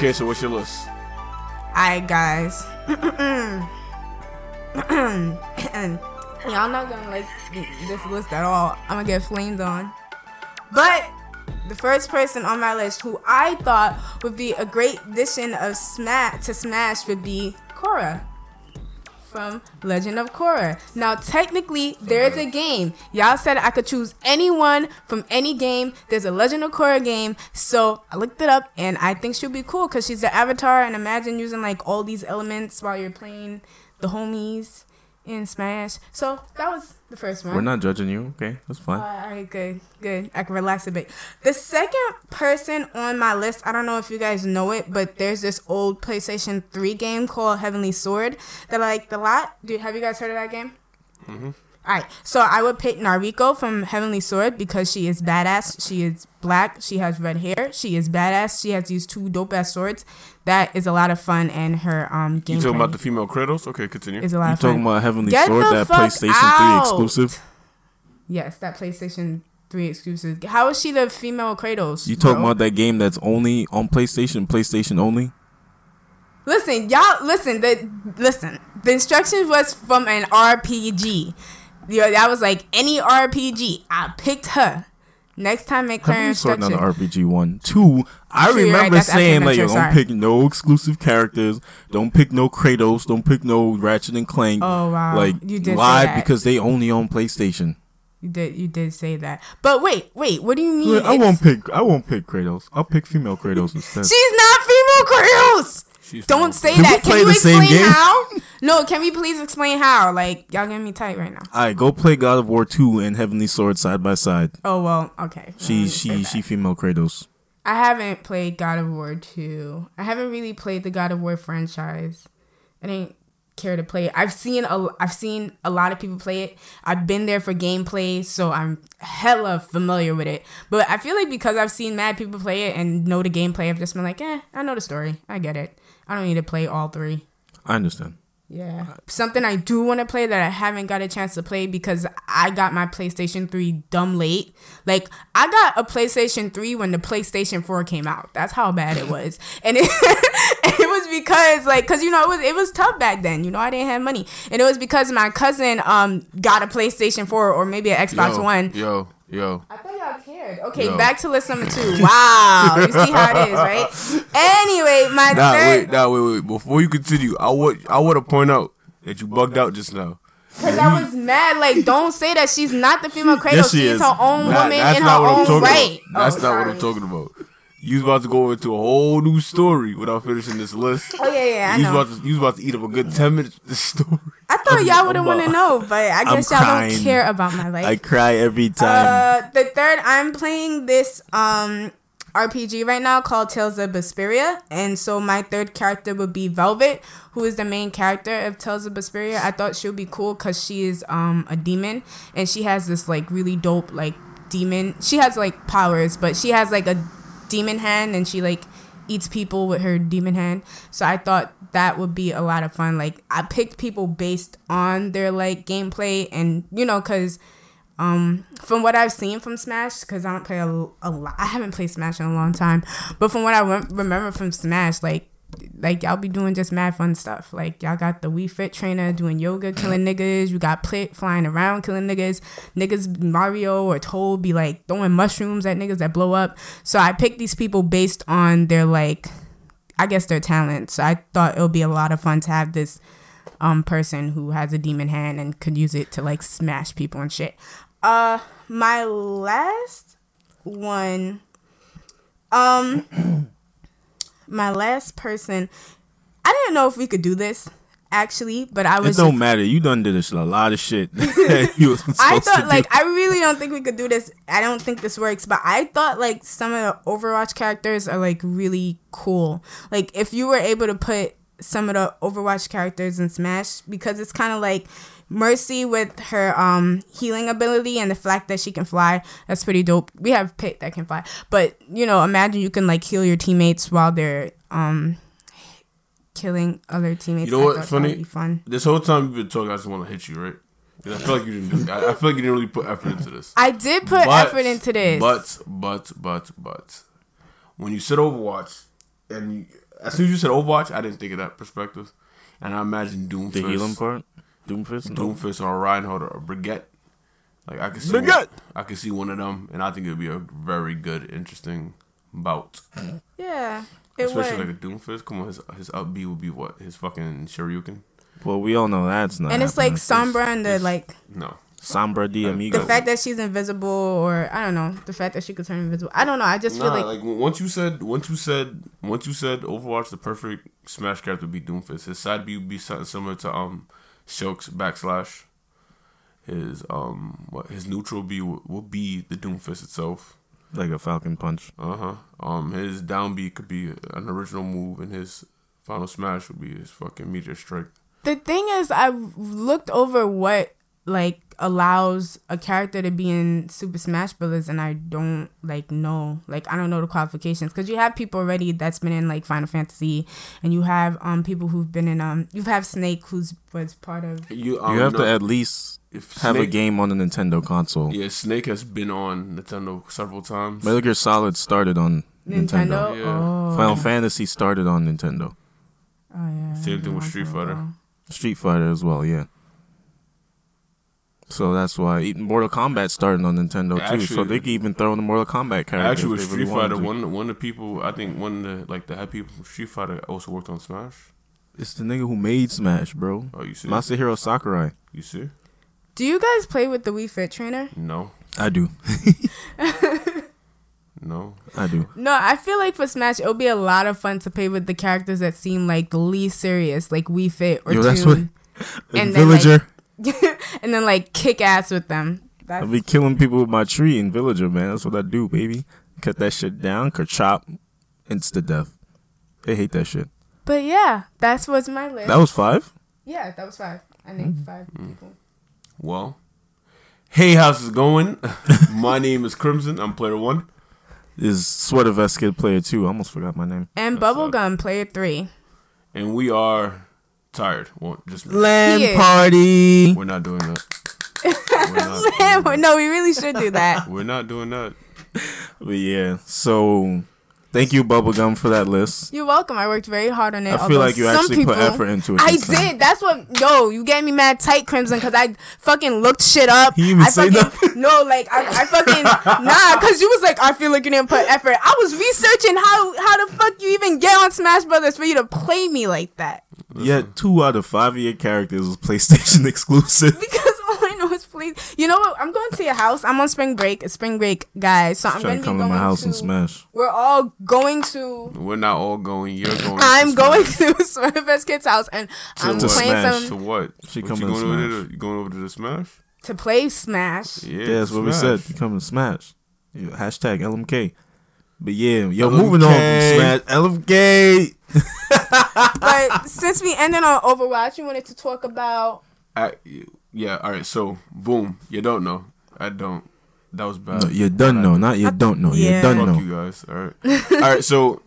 Okay, so what's your list? Alright, guys. Y'all not gonna like this list at all. I'm gonna get flamed on. But the first person on my list who I thought would be a great addition of Smash to Smash would be Korra from Legend of Korra. Now, technically, there's a game. Y'all said I could choose anyone from any game. There's a Legend of Korra game. So I looked it up and I think she'll be cool because she's the avatar. And imagine using like all these elements while you're playing the homies in Smash. So that was the first one. We're not judging you. Okay, that's fine. All right, good, good. I can relax a bit. The second person on my list, I don't know if you guys know it, but there's this old PlayStation 3 game called Heavenly Sword that I liked a lot. Do have you guys heard of that game? Mm-hmm. All right, so I would pick Nariko from Heavenly Sword because she is badass. She is black. She has red hair. She is badass. She has these two dope ass swords. That is a lot of fun, and her um game. You talking about the female Kratos? Okay, continue. is a lot You of fun. talking about Heavenly Get Sword, that PlayStation out. 3 exclusive? Yes, that PlayStation 3 exclusive. How is she the female Kratos? You talking bro? about that game that's only on PlayStation, PlayStation only? Listen, y'all. Listen. The listen. The instructions was from an RPG. Yeah, that was like any RPG. I picked her. Next time, make clear Heavenly Sword not instructions. an RPG one. Two, I True, you're right, remember saying like, Metro, yo, don't sorry. pick no exclusive characters, don't pick no Kratos, don't pick no Ratchet and Clank. Oh, wow. Like You did say why? that. Because they only on PlayStation. You did. You did say that. But wait, wait. What do you mean? Look, I won't pick. I won't pick Kratos. I'll pick female Kratos instead. She's not female Kratos. She's Don't female. say Can we that. Can you explain game? how? No. Can we please explain how? Like y'all getting me tight right now. All right, go play God of War two and Heavenly Sword side by side. Oh well. Okay. She Let she she female Kratos. I haven't played God of War 2. I haven't really played the God of War franchise. I didn't care to play it. I've seen a I've seen a lot of people play it. I've been there for gameplay, so I'm hella familiar with it. But I feel like because I've seen mad people play it and know the gameplay, I've just been like, eh, I know the story. I get it. I don't need to play all three. I understand. Yeah. Something I do want to play that I haven't got a chance to play because I got my PlayStation 3 dumb late. Like, I got a PlayStation 3 when the PlayStation 4 came out. That's how bad it was. And it, it was because, like, because, you know, it was, it was tough back then. You know, I didn't have money. And it was because my cousin um got a PlayStation 4 or maybe an Xbox yo, One. Yo, yo. I thought y'all cared. Okay, Yo. back to list number two. Wow. you see how it is, right? Anyway, my Nah, third. wait, nah, wait, wait. Before you continue, I would, I want to point out that you bugged out just now. Because I was mad. Like, don't say that she's not the female cradle. Yes, she she's is. her own woman in her own right. about. That's Oh, not what I'm talking about. You was about to go into a whole new story without finishing this list. Oh yeah, yeah, I you was know. about to, you was about to eat up a good ten minutes with this story. I thought y'all would have want to know, but I guess y'all crying. don't care about my life. I cry every time. Uh, the third, I'm playing this um RPG right now called Tales of Berseria, and so my third character would be Velvet, who is the main character of Tales of Berseria. I thought she would be cool because she is um a demon, and she has this like really dope like demon. She has like powers, but she has like a demon hand, and she like eats people with her demon hand. So I thought that would be a lot of fun. Like I picked people based on their like gameplay, and you know, cause um from what I've seen from Smash, because I don't play a, a lot. I haven't played Smash in a long time, but from what I rem- remember from Smash, like like y'all be doing just mad fun stuff. Like y'all got the Wii Fit trainer doing yoga, killing niggas. You got Pit flying around killing niggas. Niggas Mario or Toad be like throwing mushrooms at niggas that blow up. So I picked these people based on their like, I guess their talent. So I thought it would be a lot of fun to have this um person who has a demon hand and could use it to like smash people and shit. Uh, my last one, um, my last person. I didn't know if we could do this actually, but I was. it don't just, matter. You done did a lot of shit. I thought like I really don't think we could do this. I don't think this works, but I thought like some of the Overwatch characters are like really cool. Like if you were able to put some of the Overwatch characters in Smash because it's kind of like Mercy with her um healing ability and the fact that she can fly. That's pretty dope. We have Pit that can fly, but you know, imagine you can like heal your teammates while they're um killing other teammates. You know I what? Funny. be fun. This whole time you've been talking, I just want to hit you, right? I feel like you didn't. Do, I, I feel like you didn't really put effort into this. I did put But- effort into this. But, but, but, but, when you said Overwatch, and you- as soon as you said Overwatch, I didn't think of that perspective, and I imagine Doomfist, The healing part, Doomfist. No. Doomfist or Reinhardt or Brigitte. Like I could see, Brigitte! I could see one of them, and I think it'd be a very good, interesting bout. Yeah, it Especially would. like a Doomfist. Come on, his his up B would be what his fucking Shoryuken. Well, we all know that's not. and it's like. Sombra and the like No, Sombra de Amigo. the fact that she's invisible, or I don't know, the fact that she could turn invisible. I don't know. I just feel like, Like, once you said, once you said, once you said Overwatch, the perfect Smash character would be Doomfist. His side B would be something similar to um Shulk's backslash. His um what his neutral B will, will be the Doomfist itself. like a Falcon Punch. Uh huh. Um, his down B could be an original move, and his final smash would be his fucking meteor strike. the thing is, I looked over what like allows a character to be in Super Smash Brothers, and I don't like know, like I don't know the qualifications because you have people already that's been in like Final Fantasy, and you have um people who've been in um you have Snake who's was part of You um, you have no, to at least if have a game on the Nintendo console. Yeah, Snake has been on Nintendo several times. Metal Gear Solid started on Nintendo. Nintendo. Yeah. Oh. Final Fantasy started on Nintendo. Oh yeah. Same thing with Street Fighter. ago. Street Fighter as well, yeah. So that's why even Mortal Kombat starting on Nintendo too. Actually- so they can even throw in the Mortal Kombat characters. Actually, with if they really Street Fighter, to. one one of the people I think one of the like the head people from Street Fighter also worked on Smash. it's the nigga who made Smash, bro. Oh, you see? Masahiro Sakurai. You see? Do you guys play with the Wii Fit trainer? No, I do. no. I do. No, I feel like for Smash, it would be a lot of fun to play with the characters that seem like the least serious, like Wii Fit or Yo, that's Toon. And And then, like- Villager. and then like kick ass with them. I'll be killing people with my tree in Villager, man. That's what I do, baby. Cut that shit down, ker chop, insta death. They hate that shit. but yeah, that's what's my list. That was five. yeah, that was five. I named Mm-hmm. five people. Well, hey, how's it going? My name is Crimson. I'm player one. Is Sweater Vest Kid player two? I almost forgot my name. And That's Bubblegum, player three. and we are tired. Well, just. Land He party. we're not doing that. We're not, doing no, we really should do that. that. We're not doing that. But yeah, so thank you, Bubblegum, for that list. You're welcome. I worked very hard on it. I feel like you actually put people- effort into it. I this time. did. That's what. Yo, you get me mad tight, Crimson, because I fucking looked shit up. He even I say fucking no, like I, I fucking nah, because you was like, I feel like you didn't put effort. I was researching how how the fuck you even get on Smash Brothers for you to play me like that. Yeah, two out of five of your characters was PlayStation exclusive. Because all I know is please. You know what? I'm going to your house. I'm on spring break. It's spring break, guys. So I'm going to to come be to my house to. and smash. We're all going to. We're not all going. You're going. I'm to going Smash. to Sweater Vest Kid's house and I'm to playing Smash. To what? She What, coming to going over Smash. there? You going over to the Smash? to play Smash. Yeah, Yeah, that's what we said. You come and smash. Yeah, hashtag LMK. But yeah, yo, LMK. moving on from Smash. LMK. But since we ended on Overwatch, you wanted to talk about I, yeah. All right. So boom. You don't know. I don't. That was bad. No, you done know, not you don't know. yeah. You done Fuck know. you guys. All right. all right. So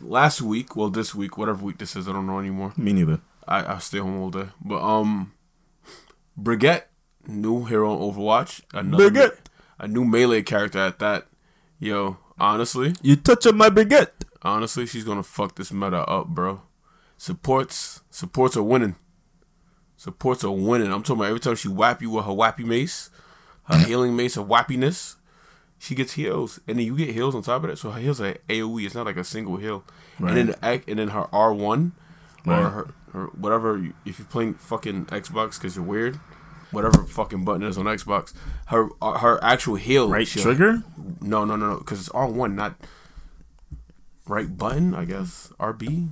last week, well, this week, whatever week this is, I don't know anymore. Me neither. I I stay home all day. But um, Brigitte, new hero on Overwatch. Another Brigitte. a new melee character at that. Yo, honestly, You touching my baguette. honestly, she's gonna fuck this meta up, bro. Supports, supports are winning. Supports are winning. I'm talking about every time she whap you with her wappy mace, her healing mace of wappiness, she gets heals, and then you get heals on top of that. So her heals are AOE. It's not like a single heal. And then and then her R one or her, her whatever. If you're playing fucking Xbox because you're weird, whatever fucking button is on Xbox, her uh, her actual heal Right she'll- trigger? no, no, no, no, because it's R one, not right button. I guess RB.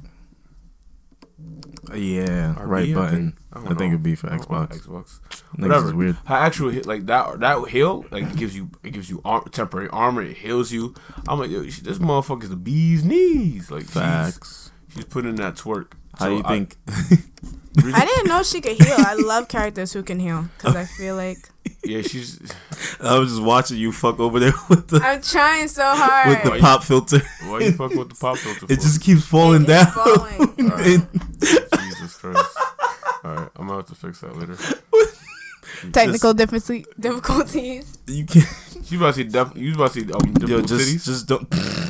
Uh, Yeah, RB, right I button. think. I don't think, it'd be for I Xbox. Xbox. Whatever. weird. Her actual hit, like that, that heal, like it gives you, it gives you ar- temporary armor. It heals you. I'm like, yo, this motherfucker's the bee's knees. Like, she's, Facts. she's putting in that twerk. How So you I- think? I didn't know she could heal. I love characters who can heal because I feel like yeah, she's. I was just watching you fuck over there with the I'm trying so hard. with the Why you- pop filter. Why you fucking with the pop filter? It just keeps falling It down. falling. Alright. Jesus Christ. All right, I'm gonna have to fix that later. Technical difficulty difficulties. you can't. You about to see? Def- you about to see? Um, Yo, difficult just titties? just don't.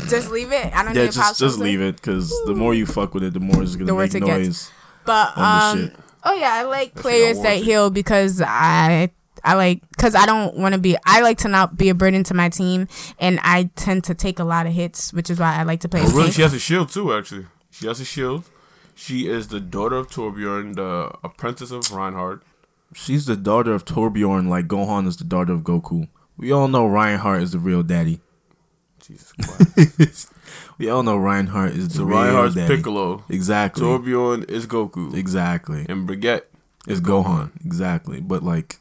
Just leave it. I don't Yeah, need to just just leave it because the more you fuck with it, the more it's gonna The make worse it gets. noise. But um, oh yeah, I like That players that heal because I I like because I don't want to be. I like to not be a burden to my team, and I tend to take a lot of hits, which is why I like to play. Oh, really? She has a shield too. Actually, she has a shield. She is the daughter of Torbjorn, the apprentice of Reinhardt. She's the daughter of Torbjorn, like Gohan is the daughter of Goku. We all know Reinhardt is the real daddy. Jesus Christ. We all know Reinhardt is the so Reinhardt's daddy. Piccolo. Exactly. Torbjorn is Goku. exactly. And Brigitte is Gohan. Exactly. But like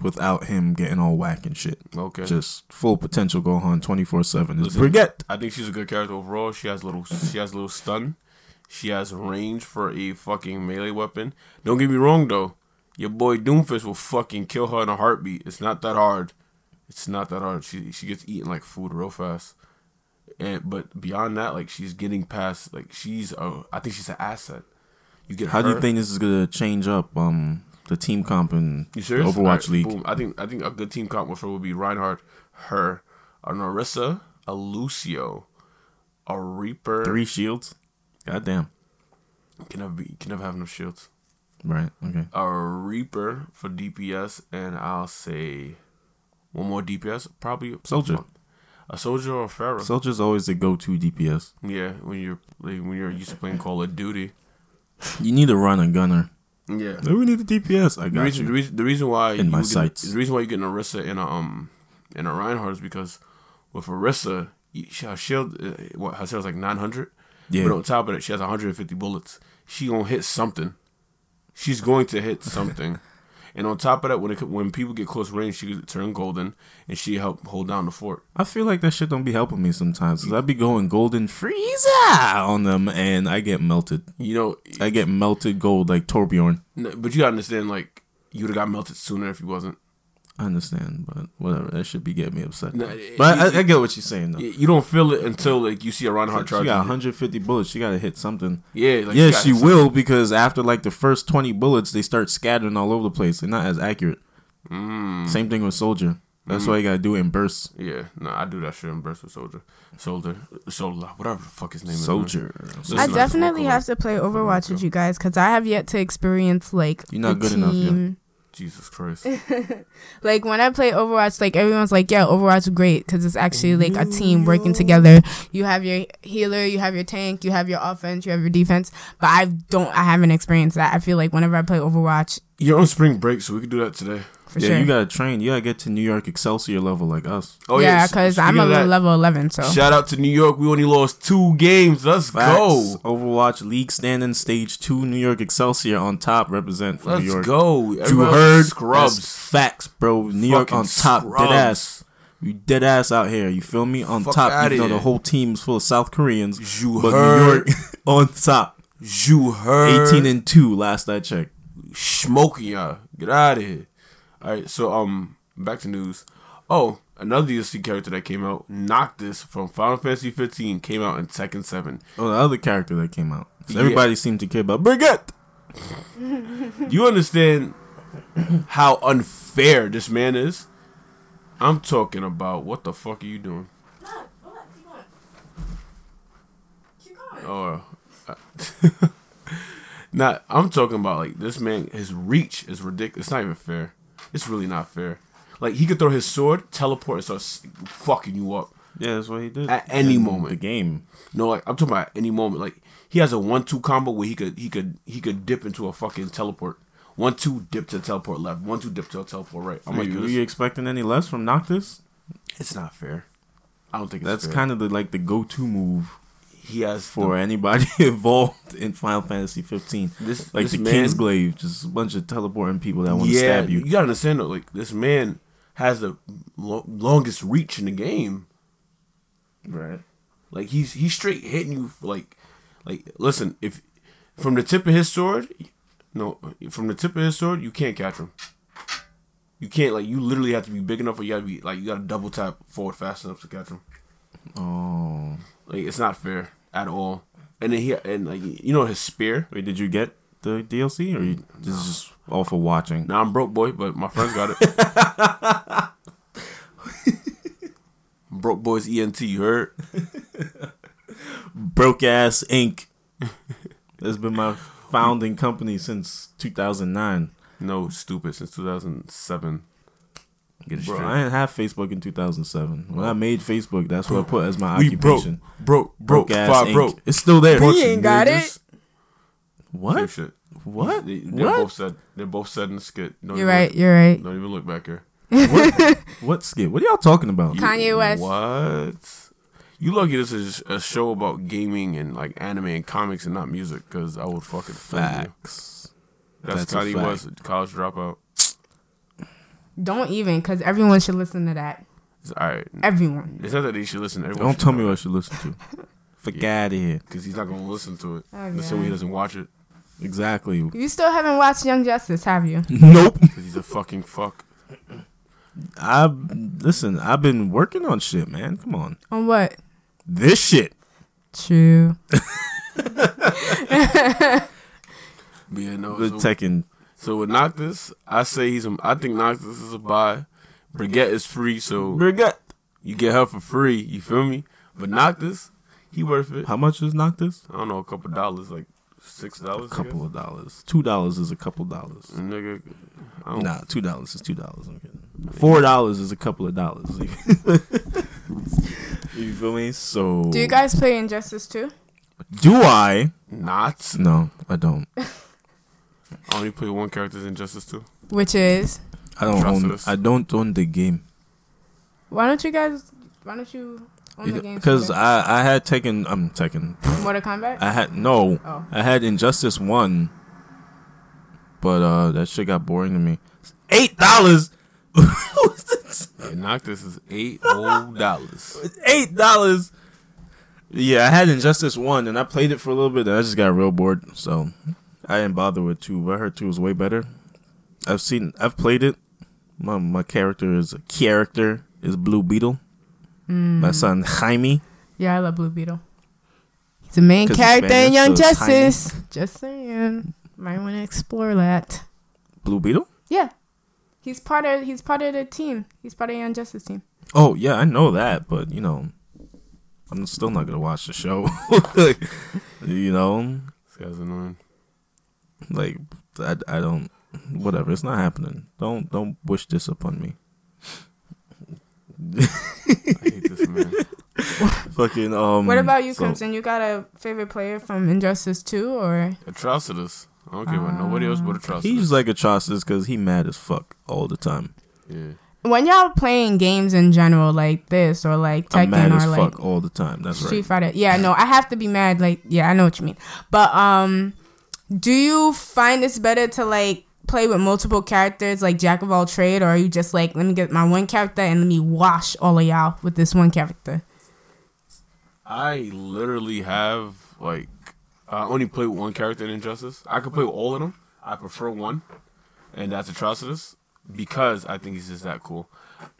without him getting all whack and shit. Okay. Just full potential Gohan twenty four seven. It's Listen, Brigitte. I think she's a good character overall. She has little she has little stun. She has range for a fucking melee weapon. Don't get me wrong though. Your boy Doomfist will fucking kill her in a heartbeat. It's not that hard. It's not that hard. She she gets eaten like food real fast. And but beyond that, like she's getting past like she's a I think she's an asset. You get How do you think this is gonna change up um the team comp in You serious? Overwatch Alright, League? Boom. I think I think a good team comp with her would be Reinhardt, her, an Orisa, a Lucio, a Reaper. Three shields? God damn. can never be can never have enough shields. Right, okay. A Reaper for DPS, and I'll say one more DPS, probably Soldier. a soldier or a Pharah. Soldier's always the go to DPS. yeah, when you're like, when you're used to playing Call of Duty. You need to run a gunner. Yeah. No, we need a DPS. I The got reason, the you. reason the reason why In you my get, sights. the reason why you get an Orisa and a um and a Reinhardt is because with Orisa, her shield uh, what her shield's like nine hundred. Yeah. But on top of that, she has 150 bullets. She gonna hit something. She's going to hit something. and on top of that, when it, when people get close range, she could turn golden and she help hold down the fort. I feel like that shit don't be helping me sometimes. Cause I be going golden Frieza on them and I get melted. You know, I get melted gold like Torbjorn. but you gotta understand, like you would have got melted sooner if you wasn't. I understand, but whatever. That should be getting me upset. Nah, but you- I, I get what you're saying though. You you don't feel it until like you see a Reinhardt She charge. got 150 bullets. She got to hit something. Yeah, like, yeah, got she hit will because after like the first 20 bullets, they start scattering all over the place. They're not as accurate. Mm. Same thing with Soldier. That's why you gotta do it in bursts. Yeah, no, I do that shit in bursts with soldier, soldier, soldier, whatever the fuck his name is. Soldier. I I definitely have to play Overwatch with you guys because I have yet to experience like You're not a good enough yet. Jesus Christ. Like when I play Overwatch, like everyone's like, "Yeah, Overwatch is great because it's actually like a team working together. You have your healer, you have your tank, you have your offense, you have your defense." But I don't, I haven't experienced that. I feel like whenever I play Overwatch, You're on spring break, so we can do that today. For yeah, sure. you gotta train. You gotta get to New York Excelsior level like us. Oh yeah, s- because I'm a that, level 11, so Shout out to New York. We only lost two games. Let's go. Overwatch League standing stage two. New York Excelsior on top. Represent for Let's New York. go. You Everybody heard scrubs. Facts, bro. New York on top, scrubs. dead ass. You dead ass out here. You feel me? On Fuck top, outta even though here. the whole team's full of South Koreans. You but heard. New York on top. You heard. 18 and two. Last I checked. smoking y'all. Get out of here. All right, so um, back to news. Oh, another DLC character that came out, Noctis from Final Fantasy 15, came out in Tekken 7. Oh, the other character that came out. So Yeah. everybody seemed to care about Brigitte. Do you understand how unfair this man is? I'm talking about what the fuck are you doing? Oh, uh, not. I'm talking about like this man. His reach is ridiculous. It's not even fair. It's really not fair. Like he could throw his sword, teleport, and start fucking you up. Yeah, that's what he did. At any In moment. The game. No, like I'm talking about any moment. Like he has a one-two combo where he could he could he could dip into a fucking teleport. One two dip to teleport left. One two dip to teleport right. I'm like, you, you expecting any less from Noctis? it's not fair. I don't think it's That's fair. kind of the like the go-to move he has for anybody involved in Final Fantasy 15. This- like this the man- Kingsglaive, just a bunch of teleporting people that want to yeah. stab you. You gotta understand though. Like this man has the lo- longest reach in the game. Right. Like he's he's straight hitting you like like listen if from the tip of his sword no from the tip of his sword you can't catch him. You can't like you literally have to be big enough or you gotta be like you gotta double tap forward fast enough to catch him. Oh. Like it's not fair at all. And then he and like you know his spear. Wait, did you get the DLC or you this is just all for watching? Now I'm broke boy, but my friends got it. broke boys ENT, you heard? Broke Ass Inc. That's been my founding company since 2009. No, stupid. Since 2007. Get it Bro, straight. I didn't have Facebook in 2007. When I made Facebook, that's what I put as my we broke, occupation. broke, broke, Broke Ass broke. It's still there. He ain't got it. What? shit. What? They, they're What? both said. They're both said in the skit. Don't You're right. Look, You're right. don't even look back here. what? What skit? What are y'all talking about? You- Kanye West. What? You lucky this is a show about gaming and like anime and comics and not music because I would fucking film you. Facts. That's, That's a Kanye fact. West, college dropout. Don't even, because everyone should listen to that. It's all right. Everyone. It's not that they should listen. Everyone Don't tell me what I should listen to. Fuck out of here. because he's not gonna listen to it. Oh, Let's say he doesn't watch it Exactly. You still haven't watched Young Justice, have you? Nope. because he's a fucking fuck. I listen. I've been working on shit, man. Come on. On what? This shit. True. But yeah, no. The So, Tekken. So with Noctis, I say he's a. I think Noctis is a buy. Brigitte is free, so Brigitte. you get her for free. You feel me? But Noctis, he worth it. How much is Noctis? I don't know, a couple dollars, like six dollars. A couple of dollars. Two dollars is a couple dollars. Nigga, I don't Nah, two dollars is two dollars. I'm kidding. Four dollars is a couple of dollars. you feel me? So Do you guys play Injustice too? Do I? not. No, I don't. I only play one character Injustice 2. Which is. I don't own. I don't own the game Why don't you guys. Why don't you own the game? because together? I I had taken. I'm taken. Mortal Kombat? I had no. Oh. I had Injustice One, but uh, that shit got boring to me. Eight dollars. Yeah, Noctis is eight old dollars. Eight dollars. Yeah, I had Injustice One, and I played it for a little bit, and I just got real bored. So I didn't bother with two. But I heard two was way better. I've seen. I've played it. My my character is a character is Blue Beetle. Mm. My son Jaime. Yeah, I love Blue Beetle. He's the main he's character in Young so it's tiny. Justice. Just saying. Might want to explore that. Blue Beetle. Yeah. He's part of he's part of the team. He's part of Young Justice team. Oh yeah, I know that, but you know, I'm still not gonna watch the show. you know, This guy's annoying. Like I, I don't. Whatever, it's not happening. Don't don't wish this upon me. I hate this man. Fucking um. what about you, so- Crimson? You got a favorite player from Injustice 2 or Atrocitus. I don't care about nobody else but Atrocitus. He's like Atrocitus because he mad as fuck all the time. yeah. when y'all playing games in general like this or like I'm mad Tekken as or like fuck all the time. That's Street right. Fighter. Yeah, no, I have to be mad. Like, yeah, I know what you mean. But um, do you find it's better to like play with multiple characters, like jack of all trade, or are you just like, let me get my one character and let me wash all of y'all with this one character? I literally have like I only play with one character in Injustice. I could play with all of them. I prefer one, and that's Atrocitus because I think he's just that cool.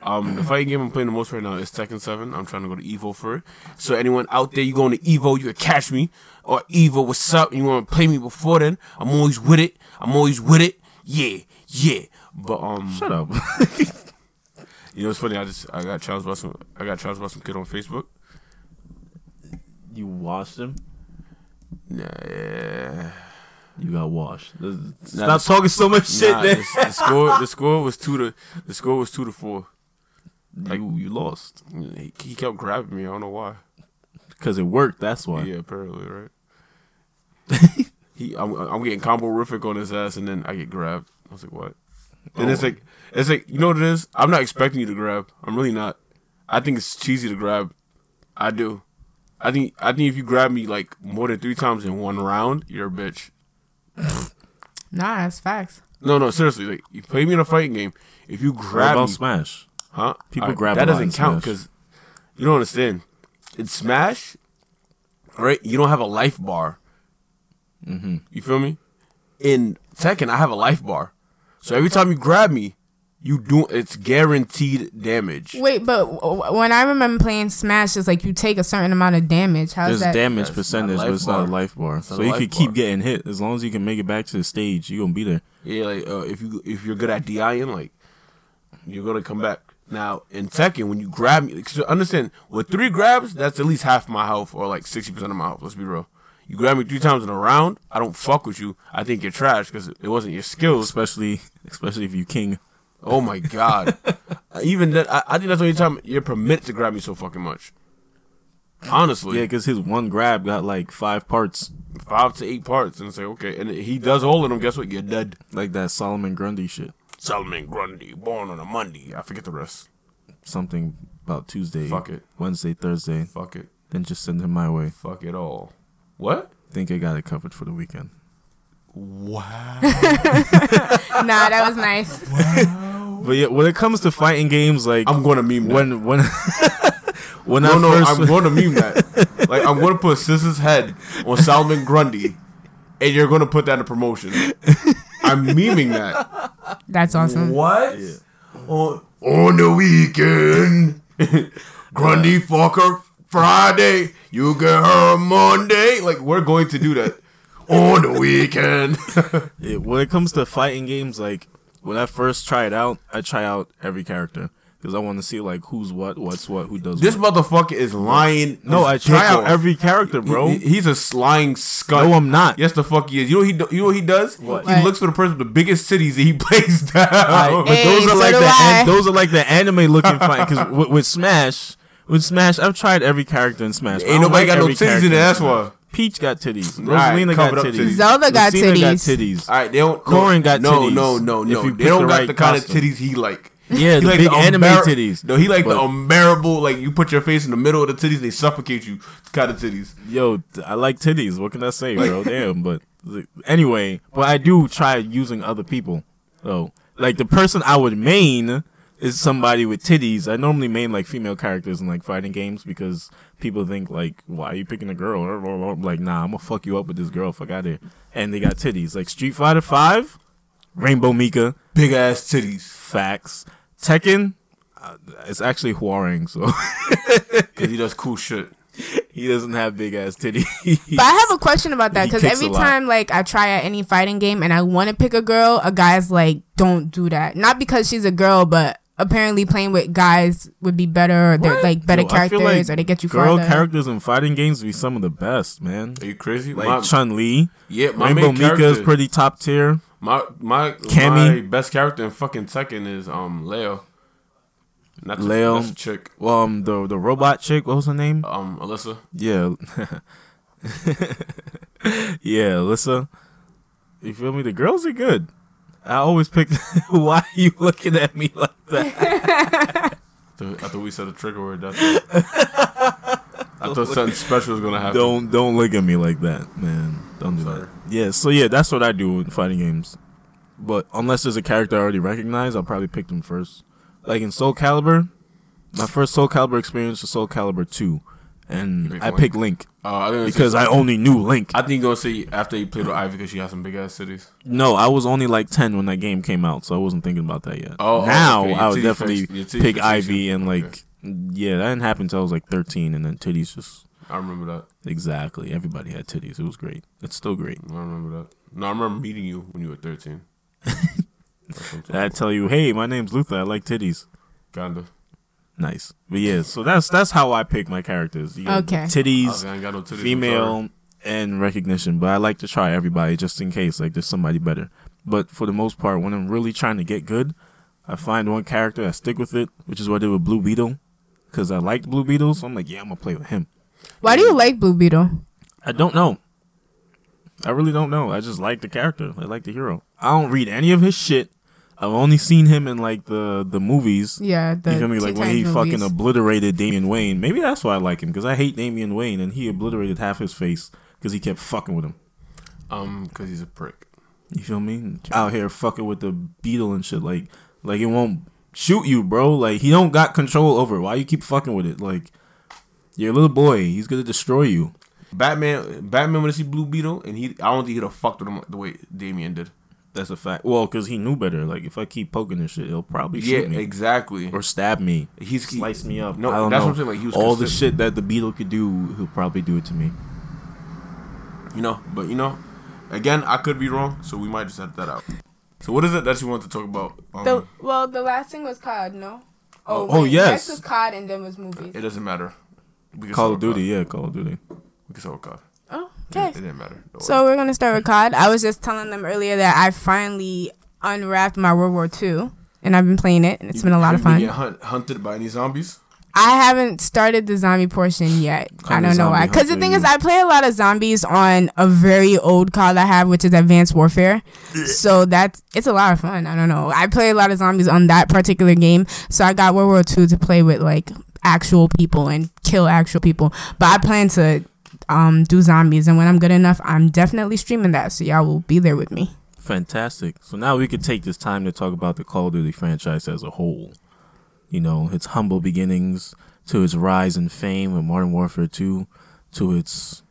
Um, the fighting game I'm playing the most right now is Tekken Seven. I'm trying to go to Evo for it. So anyone out there, you going to Evo, you can catch me or Evo. What's up? You want to play me before then? I'm always with it. I'm always with it. Yeah, yeah. But um, Shut up. you know it's funny. I just I got challenged by some I got challenged by some kid on Facebook. you washed him. Nah, You got washed. Stop Nah, talking so much shit. Nah, the, the score the score was two to the score was two to four. you you lost He, he kept grabbing me. I don't know why. because it worked. That's why. Yeah, apparently, right? he, I'm, I'm getting combo horrific on his ass, and then I get grabbed. I was like, what? And it's Oh. like, it's like, you know what it is? I'm not expecting you to grab. I'm really not. I think it's cheesy to grab. I do. I think, I think if you grab me like more than three times in one round, you're a bitch. Nah, that's facts. No, no, seriously. Like, you play me in a fighting game. If you What grab about me, Smash? Huh? People Alright, grab that a lot doesn't in count Smash. because you don't understand. In Smash, right? You don't have a life bar. Mm-hmm. You feel me? In Tekken, I have a life bar, so every time you grab me, you do it's guaranteed damage. Wait, but when I remember playing Smash, it's like you take a certain amount of damage. How's There's that? damage That's percentage, but it's life not a life bar. not So you life can keep bar. getting hit as long as you can make it back to the stage. You're gonna be there. Yeah, like uh, if you if you're good at DIing, like you're gonna come back. Now in Tekken, when you grab me, 'cause understand with three grabs, that's at least half my health or like sixty percent of my health. Let's be real. You grab me three times in a round, I don't fuck with you. I think you're trash because it wasn't your skills. especially especially if you king. Oh my god. Even that, I, I think that's the only time you're permitted to grab me so fucking much. Honestly, Yeah, because his one grab got like five parts, five to eight parts, and say okay, and he does all of them. Guess what? You're dead. like that Solomon Grundy shit. Solomon Grundy, born on a Monday. I forget the rest. Something about Tuesday, Fuck it. Wednesday, Thursday. Fuck it. Then just send him my way. Fuck it all. What? Think I got it covered for the weekend. Wow. Nah, that was nice. But yeah, when it comes to fighting games, like I'm going to meme that. when when when no, I no, first I'm going to meme that. Like I'm going to put Sis's head on Solomon Grundy, and you're going to put that in a promotion. I'm memeing that. That's awesome. What? On, on the weekend, Grundy fuck her Friday, you get her Monday. Like we're going to do that on the weekend. Yeah, when it comes to fighting games, like when I first try it out, I try out every character because I want to see like who's what, what's what, who does this what. motherfucker is lying. No, I try out off. every character, bro. He- he's a lying scut. No, I'm not. Yes, the fuck he is. You know what he do, you know what he does? What? He What? looks for the person with the biggest cities and he plays down. Alright, but Hey, those are so like the an- those are like the anime looking fight. Because with, with Smash, with Smash, I've tried every character in Smash. Ain't don't nobody got no every titties in character it. That's why. Peach got titties. Alright, Rosalina got cover it up titties. titties. Zelda got Lucina got titties. titties. All right, they don't. Corrin got no, titties, No, no, if no, They don't the got right the kind costume. of titties he like. Yeah, He the like big anime unbear- titties. No, he like the unbearable. Like you put your face in the middle of the titties, they suffocate you. Kind of titties. Yo, I like titties. What can I say, bro? Damn, but anyway, but I do try using other people. So, like the person I would main is somebody with titties. I normally main like female characters in like fighting games because people think like, why are you picking a girl? I'm like, nah, I'm gonna fuck you up with this girl. Fuck out of here. And they got titties. Like Street Fighter Five, Rainbow Mika, Big ass titties. facts. Tekken, uh, it's actually Hwoarang, so Cause he does cool shit. he doesn't have big ass titties. But I have a question about that because every time like I try out any fighting game and I want to pick a girl, a guy's like, "Don't do that." Not because she's a girl, but apparently playing with guys would be better. Or they're What? like better Yo, characters, like or they get you girl farther. characters in fighting games be some of the best, man. Are you crazy? Like my, Chun Li, yeah, my Rainbow main Mika is pretty top tier. My my Cammy. my best character in fucking Tekken is um Leo. Not the, Leo. That's a chick. Well, um, the the robot chick, what was her name? Um, Alisa. Yeah, yeah, Alisa. You feel me? The girls are good. I always pick. Why are you looking at me like that? I thought we said a trigger word. That's it. I thought something special was gonna happen. Don't don't look at me like that, man. Don't do that. Yeah, so yeah, that's what I do in fighting games. But unless there's a character I already recognize, I'll probably pick them first. Like in Soul Calibur, my first Soul Calibur experience was Soul Calibur 2. And pick I Link. picked Link Uh, I because I only knew Link. I think you're gonna say after you played with Ivy because she has some big ass cities. No, I was only like 10 when that game came out, so I wasn't thinking about that yet. Oh, oh, now okay. I would definitely pick. Ivy and like, Okay. yeah, that didn't happen until I was like 13, and then titties just I remember that. exactly. Everybody had titties. It was great. It's still great. I remember that. No, I remember meeting you when you were 13. I'm I tell you, hey, my name's Luther. I like titties. Kinda. Nice, but yeah. So that's that's how I pick my characters. You got Okay. titties, I got no titties. Female, and recognition. But I like to try everybody just in case, like there's somebody better. But for the most part, when I'm really trying to get good, I find one character, I stick with it, which is what I did with Blue Beetle, because I liked Blue Beetle. So I'm like, yeah, I'm gonna play with him. Why do you like Blue Beetle? I don't know. I really don't know. I just like the character. I like the hero. I don't read any of his shit. I've only seen him in like the the movies. Yeah, the you feel me? Like when he Titans fucking obliterated Damian Wayne. Maybe that's why I like him because I hate Damian Wayne and he obliterated half his face because he kept fucking with him. Um, because he's a prick. You feel me? Out here fucking with the beetle and shit. Like, like it won't shoot you, bro. Like he don't got control over it. Why you keep fucking with it? Like you're a little boy. He's gonna destroy you. Batman, Batman, when he see Blue Beetle, and he, I don't think he'd have fucked with him the way Damian did. That's a fact. Well, because he knew better. Like if I keep poking this shit, he'll probably Yeah, shoot me exactly. or stab me. He's he, Slice me up. No, I don't that's know. what I'm saying, like, he was all the shit that the beetle could do, he'll probably do it to me. you know, but you know, again, I could be wrong, so we might just edit that out. So what is it that you want to talk about? Um, The well, the last thing was COD. No. Oh, oh, wait, yes. Next was COD and then was movies. It doesn't matter. We Call start of with Duty, yeah, Call of Duty. COD. We can start with COD. It, okay. it didn't matter. Don't So we're gonna start with COD. I was just telling them earlier that I finally unwrapped my World War II, and I've been playing it, and it's been a lot of you fun. hunt, hunted by any zombies? I haven't started the zombie portion yet. I don't know why. Because the thing is, I play a lot of zombies on a very old COD I have, which is Advanced Warfare. so that's it's a lot of fun. I don't know. I play a lot of zombies on that particular game. So I got World War II to play with like actual people and kill actual people. But I plan to um, do zombies, and when I'm good enough, I'm definitely streaming that. So y'all will be there with me. Fantastic. So now we could take this time to talk about the Call of Duty franchise as a whole. You know, its humble beginnings to its rise in fame with Modern Warfare 2 to its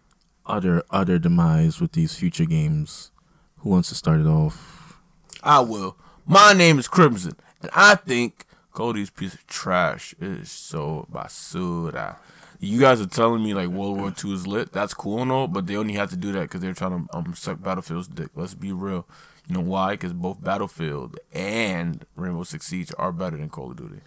utter utter demise with these future games. Who wants to start it off? I will. My name is Crimson, and I think Cody's piece of trash is so basura. You guys are telling me like World War II is lit. That's cool and all, but they only had to do that because they're trying to um suck Battlefield's dick. Let's be real. You know why? Because both Battlefield and Rainbow Six Siege are better than Call of Duty.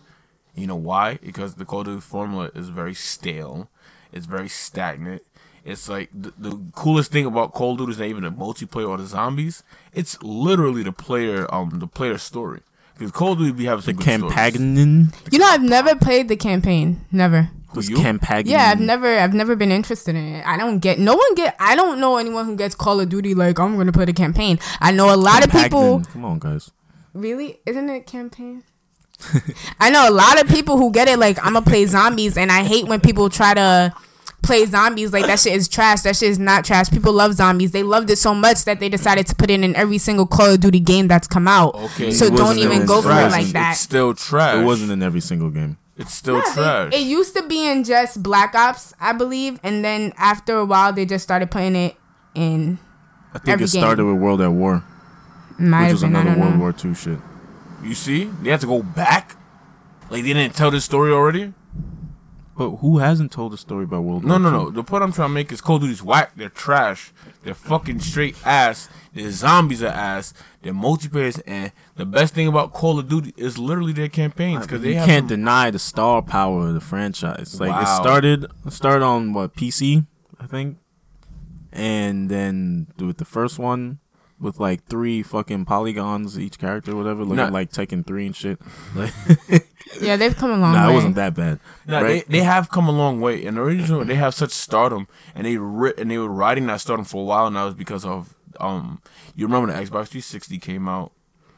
You know why? Because the Call of Duty formula is very stale. It's very stagnant. It's like the, the coolest thing about Call of Duty is not even the multiplayer or the zombies. It's literally the player um the player story. Because Call of Duty be having The some good stories. You know, I've never played the campaign. Never. Was you? Campagnon? Yeah, I've never, I've never been interested in it. I don't get. No one get. I don't know anyone who gets Call of Duty like I'm gonna play the campaign. I know a lot of people. Campagnon. Come on, guys. Really, isn't it campaign? I know a lot of people who get it like I'm gonna play zombies, and I hate when people try to play zombies like that shit is trash. That shit is not trash. People love zombies. They loved it so much that they decided to put it in every single Call of Duty game that's come out. Okay, so don't even in go for it like that. It's still trash. It wasn't in every single game. It's still Yeah, trash. It used to be in just Black Ops, I believe, and then after a while they just started putting it in. I think Every it started with World at War, Might which have was been, another World know. War II shit. you see, they had to go back. Like they didn't tell this story already. But who hasn't told a story about World No, War no, II? no. The point I'm trying to make is Call of Duty's whack. They're trash. They're fucking straight ass. Their zombies are ass. Their multiplayers and the best thing about Call of Duty is literally their campaigns because they you have can't some- deny the star power of the franchise. Like it Wow. started it started on what PC, I think, and then with the first one with like three fucking polygons each character, whatever, looking Nah. like Tekken three and shit. Like, Yeah, they've come a long nah, way. it wasn't that bad. No, right? they, they have come a long way. And the reason they have such stardom, and they ri- and they were riding that stardom for a while now is because of um. You remember the Xbox 360 came out.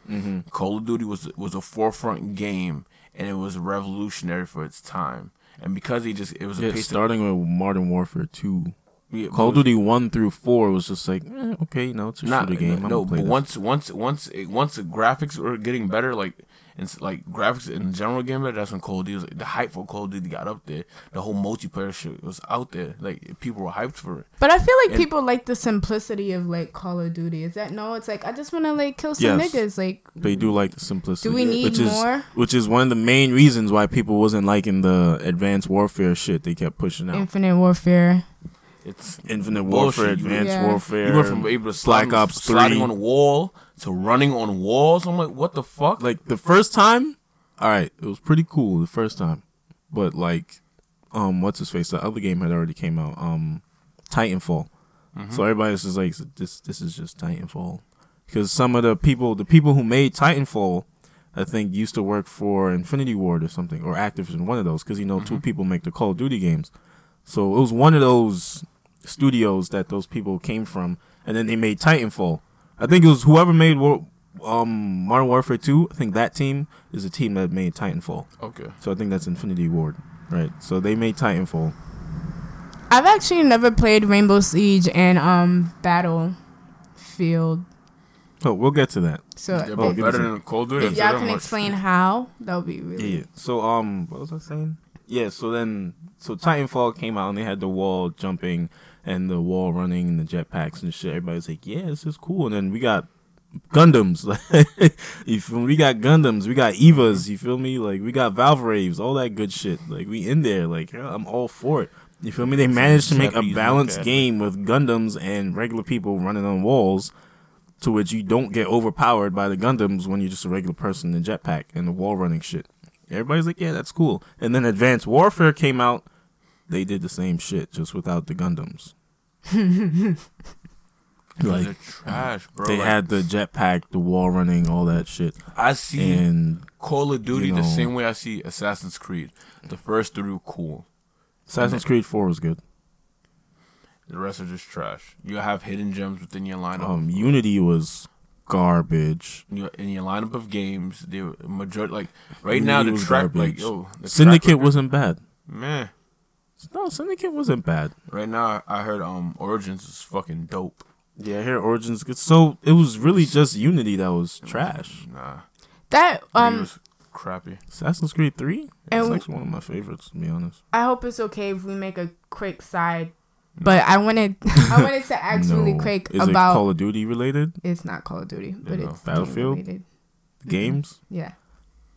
Mm-hmm. Call of Duty was was a forefront game, and it was revolutionary for its time. And because he just it was a Yeah, pace starting with Modern Warfare two. Yeah, Call of Duty one through four was just like, eh, okay, you know, it's a Nah, shooter game. I'm no, but this. once once once it, once the graphics were getting better, like and like graphics in general getting better, that's when Call of Duty was, the hype for Call of Duty got up there. The whole multiplayer shit was out there. Like people were hyped for it. But I feel like And- people like the simplicity of like Call of Duty. Is that no? It's like I just want to like kill some Yes. niggas. Like They do like the simplicity. Do we need which is, more? Which is one of the main reasons why people wasn't liking the advanced warfare shit they kept pushing out. Infinite Warfare. It's Infinite Bullshit. Warfare, You- Advanced Yeah. Warfare. you went from able to slide, Black Ops sliding on a wall to running on walls. I'm like, what the fuck? like the first time, all right, it was pretty cool the first time, but like, um, what's his face? The other game had already came out, um, Titanfall. Mm-hmm. So everybody's just like, this, this is just Titanfall, because some of the people, the people who made Titanfall, I think used to work for Infinity Ward or something, or Activision, one of those, because you know two people make the Call of Duty games. So it was one of those studios that those people came from, and then they made Titanfall. I think it was whoever made um, Modern Warfare 2. I think that team is the team that made Titanfall. okay, So I think that's Infinity Ward, right? So they made Titanfall. I've actually never played Rainbow Siege and um Battlefield. Oh, we'll get to that. So they're if, both give us better than Call of Duty. if y'all can much. explain how, that would be Yeah, really. yeah. So um, what was I saying? Yeah. So then, so Titanfall came out and they had the wall jumping and the wall running and the jetpacks and shit. Everybody's like, yeah, this is cool. And then we got Gundams. you feel me? We got Gundams. We got Evas. You feel me? Like we got Valvraves. All that good shit. Like we in there. Like yeah, I'm all for it. You feel me? They managed to make a balanced look at it. game with Gundams and regular people running on walls. To which you don't get overpowered by the Gundams when you're just a regular person in jetpack and the wall running shit. Everybody's like, yeah, that's cool. And then Advanced Warfare came out. They did the same shit, just without the Gundams. Like like trash, bro. they Like, had the jetpack, the wall running, all that shit. I see And Call of Duty you the same way I see Assassin's Creed. The first three were cool. Assassin's Creed 4 was good. The rest are just trash. You have hidden gems within your lineup. Um, Unity was garbage. in your, in your lineup of games, the majority like right now the track garbage. like yo the Syndicate record- wasn't bad. man. No, Syndicate wasn't bad. Right now I heard um Origins is fucking dope. Yeah, here Origins good. So it was really just Unity that was trash. Nah, That it um, was crappy. Assassin's Creed 3? And- It's actually one of my favorites, to be honest. I hope it's okay if we make a quick side. But I wanted, I wanted to ask really No. quick Is it about. Call of Duty related? it's not Call of Duty, but no. it's Battlefield? game-related. Games? Yeah.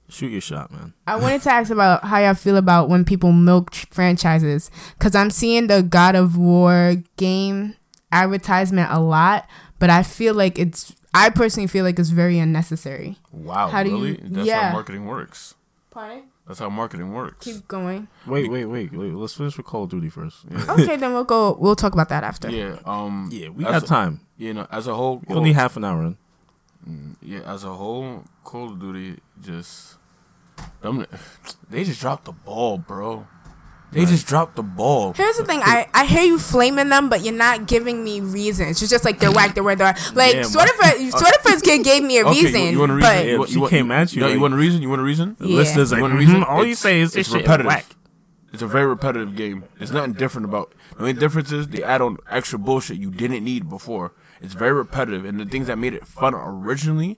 Shoot your shot, man. I wanted to ask about how y'all feel about when people milk tr- franchises because I'm seeing the God of War game advertisement a lot, but I feel like it's. I personally feel like it's very unnecessary. Wow, How do you- really? That's yeah. how marketing works. Pardon? That's how marketing works. Keep going. Wait, wait, wait, wait. Let's finish with Call of Duty first. Yeah, Okay, then we'll go. We'll talk about that after. yeah, um, Yeah, we as got time. You know, as a whole, We only half an hour in. Yeah, as a whole, Call of Duty just them, they just dropped the ball, bro. They just dropped the ball. Here's the thing. I, I hear you flaming them, but you're not giving me reasons. You're just like they're whack, they're whack, they're whack. Like Yeah, sort of a sort of kid gave me a Okay, you- reason, you want a but reason? Yeah, want- she want- came at you No, like- you want a reason? You want a reason? The Yeah. listeners like, You want a "Mhm, reason? all you say is this it's shit is repetitive. whack. It's a very repetitive game. There's nothing different about. The only difference is they add on extra bullshit you didn't need before. It's very repetitive, and the things that made it fun originally,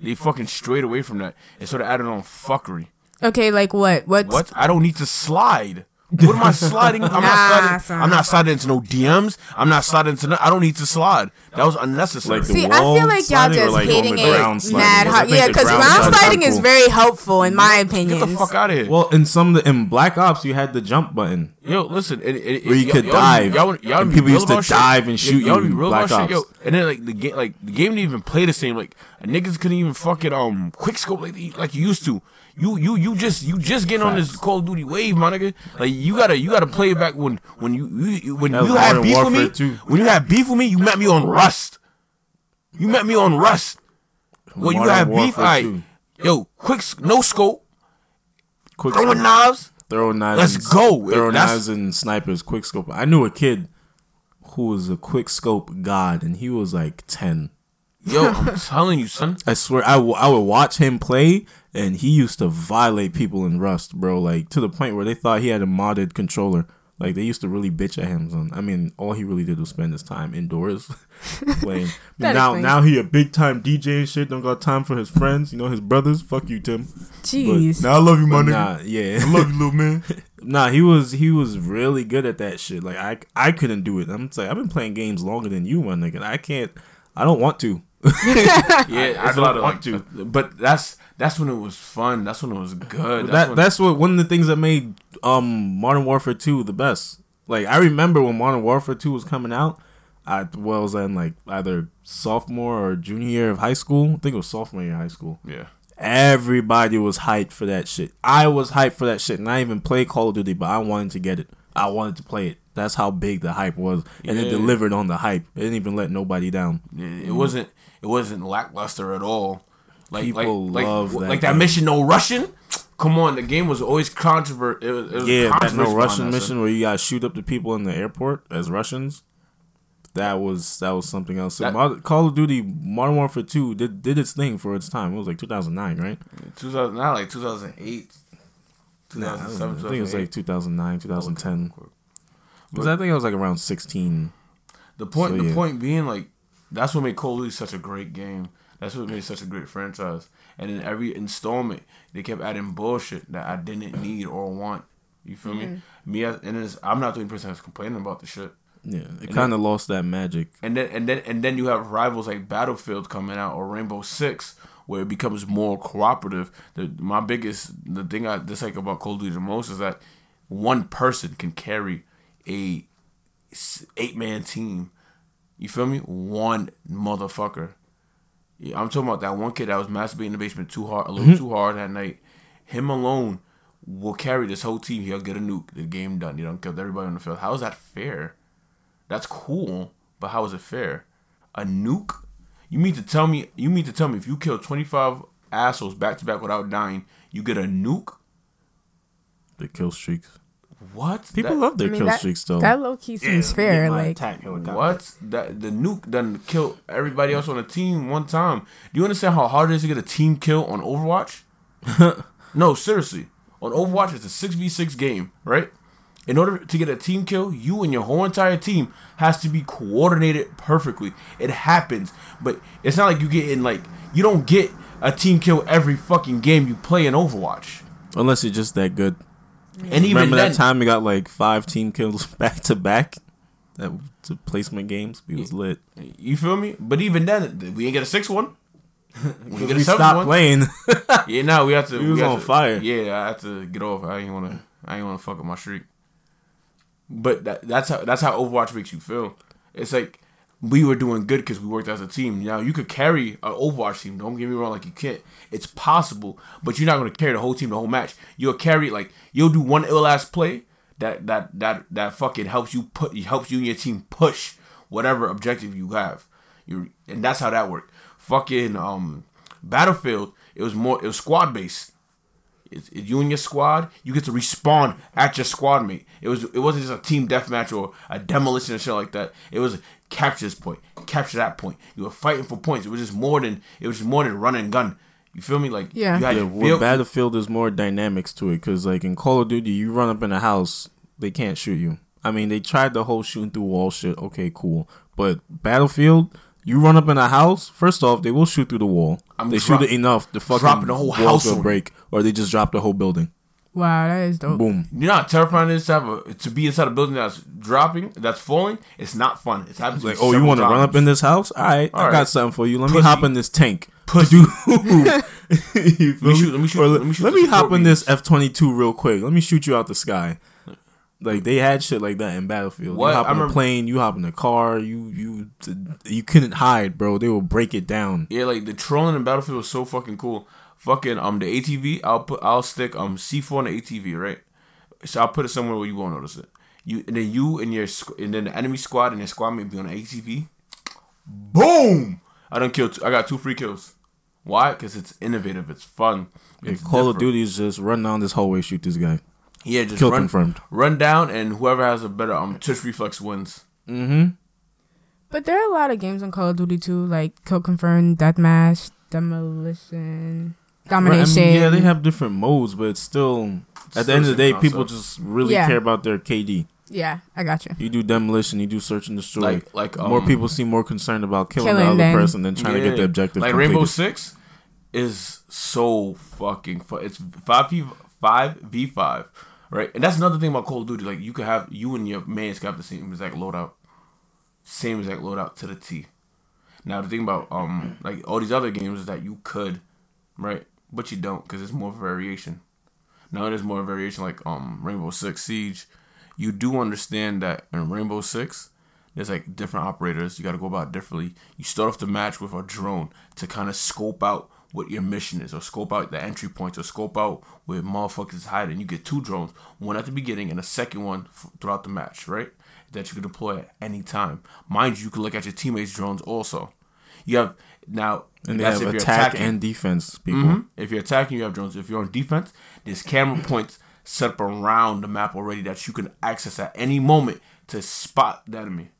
they fucking strayed away from that and sort of added on fuckery. okay, like what? What's What? I don't need to slide. What am I sliding? I'm Nah, not sliding. son. I'm not sliding into no DMs. I'm not sliding into. No, I don't need to slide. That was unnecessary. Like See, I feel like y'all sliding or just like on hating the it ground sliding? mad Because I hard. think Yeah, the because ground ground sliding sliding is cool. very helpful in my opinion. Get opinion. the fuck out of here. Well, in some of the, in Black Ops, you had the jump button. Yo, listen, it, it, Where you y'all- could y'all- dive. Y'all, y'all, And people used to shit. dive and shoot y'all you be in real Black about shit, yo. Ops. And then like the game, like the game didn't even play the same. Like niggas couldn't even fucking um quick scope like they- like you used to. You you you just you just getting on this Call of Duty wave, my nigga. Like you gotta you gotta play it back when when you, you when you had Modern beef with me. too. When you had beef with me, you met me on Rust. You met me on Rust. When you have beef, too. yo, quick no scope, Quick throwing scope. knives. Throw knives. Let's and, go. Throw That's- knives and snipers. Quick scope. I knew a kid who was a quick scope god, and he was like ten. Yo, I'm telling you, son. I swear, I, w- I would watch him play, and he used to violate people in Rust, bro. Like to the point where they thought he had a modded controller. Like they used to really bitch at him. Son. I mean, all he really did was spend his time indoors playing. Now, explains- now he a big time DJ and shit. Don't got time for his friends. You know his brothers. Fuck you, Tim. Jeez. Now I love you, But nah, yeah. I love you, little man. Nah, he was he was really good at that shit. Like I I couldn't do it. I'm like I've been playing games longer than you, my nigga. I can't. I don't want to. Yeah, I it's a lot don't of want like, to. Uh, but that's that's when it was fun. That's when it was good. That's that when, that's what one of the things that made um Modern Warfare 2 the best. Like I remember when Modern Warfare 2 was coming out, I well, was in like either sophomore or junior year of high school. I think it was sophomore year of high school. yeah. Everybody was hyped for that shit. I was hyped for that shit, and I even played Call of Duty, but I wanted to get it. I wanted to play it. That's how big the hype was, and it delivered on the hype. It didn't even let nobody down. It wasn't it wasn't lackluster at all. Like People like, love like, that like that mission no Russian. Come on, the game was always controversial. It was, it was Yeah, that no Russian mission son. where you gotta shoot up the people in the airport as Russians. That was that was something else. So That- Mod- Call of Duty Modern Warfare Two did did its thing for its time. It was like 2009, right? 2000, not like 2008. Nah, I, 2007, don't. I think it was like 2009, 2010. But- Because I think it was like around 16. The point, So, the yeah. point being, like, that's what made Call of Duty such a great game. That's what made such a great franchise. And in every installment, they kept adding bullshit that I didn't need or want. You feel me? Mm-hmm. Me, and it's, I'm not the only person that's complaining about the shit. Yeah, it kind of lost that magic. And then, and then, and then you have rivals like Battlefield coming out or Rainbow Six, where it becomes more cooperative. The my biggest, the thing I dislike about Call of Duty the most is that one person can carry a eight man team. You feel me? One motherfucker. Yeah, I'm talking about that one kid that was masturbating in the basement too hard, a little mm-hmm. too hard that night. him alone will carry this whole team. He'll get a nuke. The game done. You don't kill everybody on the field. How is that fair? That's cool, but how is it fair? A nuke? You mean to tell me? You mean to tell me if you kill twenty five assholes back to back without dying, you get a nuke? The kill streaks. What? People That- love their I mean, kill that, streaks though. that low key seems fair. Like. What? That the nuke done kill everybody else on the team one time. Do you understand how hard it is to get a team kill on Overwatch? no, seriously. On Overwatch, it's a six v six game, right? In order to get a team kill, you and your whole entire team has to be coordinated perfectly. It happens, but it's not like you get in like you don't get a team kill every fucking game you play in Overwatch. Unless you're just that good. And even Remember then, that time we got like five team kills back to back? That to placement games. We was lit. you feel me? But even then, we ain't get a six one. We ain't get a We seven stopped one. playing. Yeah, no, we have to. He was we have on to- fire. Yeah, I had to get off. I ain't wanna. I ain't wanna fuck up my streak. But that, that's how that's how Overwatch makes you feel. It's like we were doing good because we worked as a team. Now you could carry an Overwatch team. Don't get me wrong, like you can't. It's possible, but you're not gonna carry the whole team the whole match. You'll carry like you'll do one ill ass play that that that that fucking helps you put helps you and your team push whatever objective you have. You and that's how that worked. Fucking um Battlefield, it was more it was squad based. It's, it's you and your squad. You get to respawn at your squad mate. It was it wasn't just a team deathmatch or a demolition and shit like that. It was capture this point, capture that point. You were fighting for points. It was just more than it was just more than run and gun. You feel me? Like Yeah. you had Yeah, your with Battlefield, is more dynamics to it because, like in Call of Duty, you run up in a house, they can't shoot you. I mean, they tried the whole shooting through wall shit. Okay, cool. But Battlefield, you run up in a house. First off, they will shoot through the wall. I'm they drop- shoot it enough, the fucking dropping the whole house will break, or they just drop the whole building. Wow, that is dope. Boom. You know how terrifying it is to have a to be inside a building that's dropping, that's falling. It's not fun. It's happened. Like, oh, you want to run up in this house? All right, I All got something for you. Let me hop in this tank. Pussy. you feel me shoot- let me shoot- Or let me shoot let me hop support in this. F twenty two real quick. Let me shoot you out the sky. Like they had shit like that in Battlefield. What? You hop I in a plane, you hop in a car, you you you couldn't hide, bro. They will break it down. Yeah, like the trolling in Battlefield was so fucking cool. Fucking um the ATV, I'll put I'll stick um C four on the ATV, right? So I'll put it somewhere where you won't notice it. You and then you and your squ- and then the enemy squad and your squad mate be on the ATV. Boom! I don't kill. Two, I got two free kills. Why? Because it's innovative. It's fun. Like, It's Call of. Duty is just run down this hallway, shoot this guy. Yeah, just Kill run, confirmed. Run down, and whoever has a better um tush reflex wins. Mm-hmm. But there are a lot of games on Call of Duty too, like Kill Confirm, Deathmatch, Demolition, Domination. yeah, they have different modes, but it's still at the end of the day, Same people just really Yeah. care about their KD. Yeah, I got you. You do demolition, you do search and destroy. Like like um, more people seem more concerned about killing, Killing the other than- person than trying to get the objective. Like completed. Rainbow Six is so fucking fun. It's five v five v five, right? And that's another thing about Call of Duty. Like you could have you and your mates could have the same exact loadout, same exact loadout to the T. Now the thing about um like all these other games is that you could, right? But you don't because it's more variation. Now there's more variation like um Rainbow Six Siege. You do understand that in Rainbow Six, there's like different operators. You got to go about differently. You start off the match with a drone to kind of scope out what your mission is, or scope out the entry points, or scope out where motherfuckers hiding. You get two drones, one at the beginning and a second one f- throughout the match, right? That you can deploy at any time. Mind you, you can look at your teammates' drones also. You have now, and they that's have attack attacking. and defense people. Mhm. If you're attacking, you have drones. If you're on defense, there's camera points set up around the map already that you can access at any moment to spot the enemy.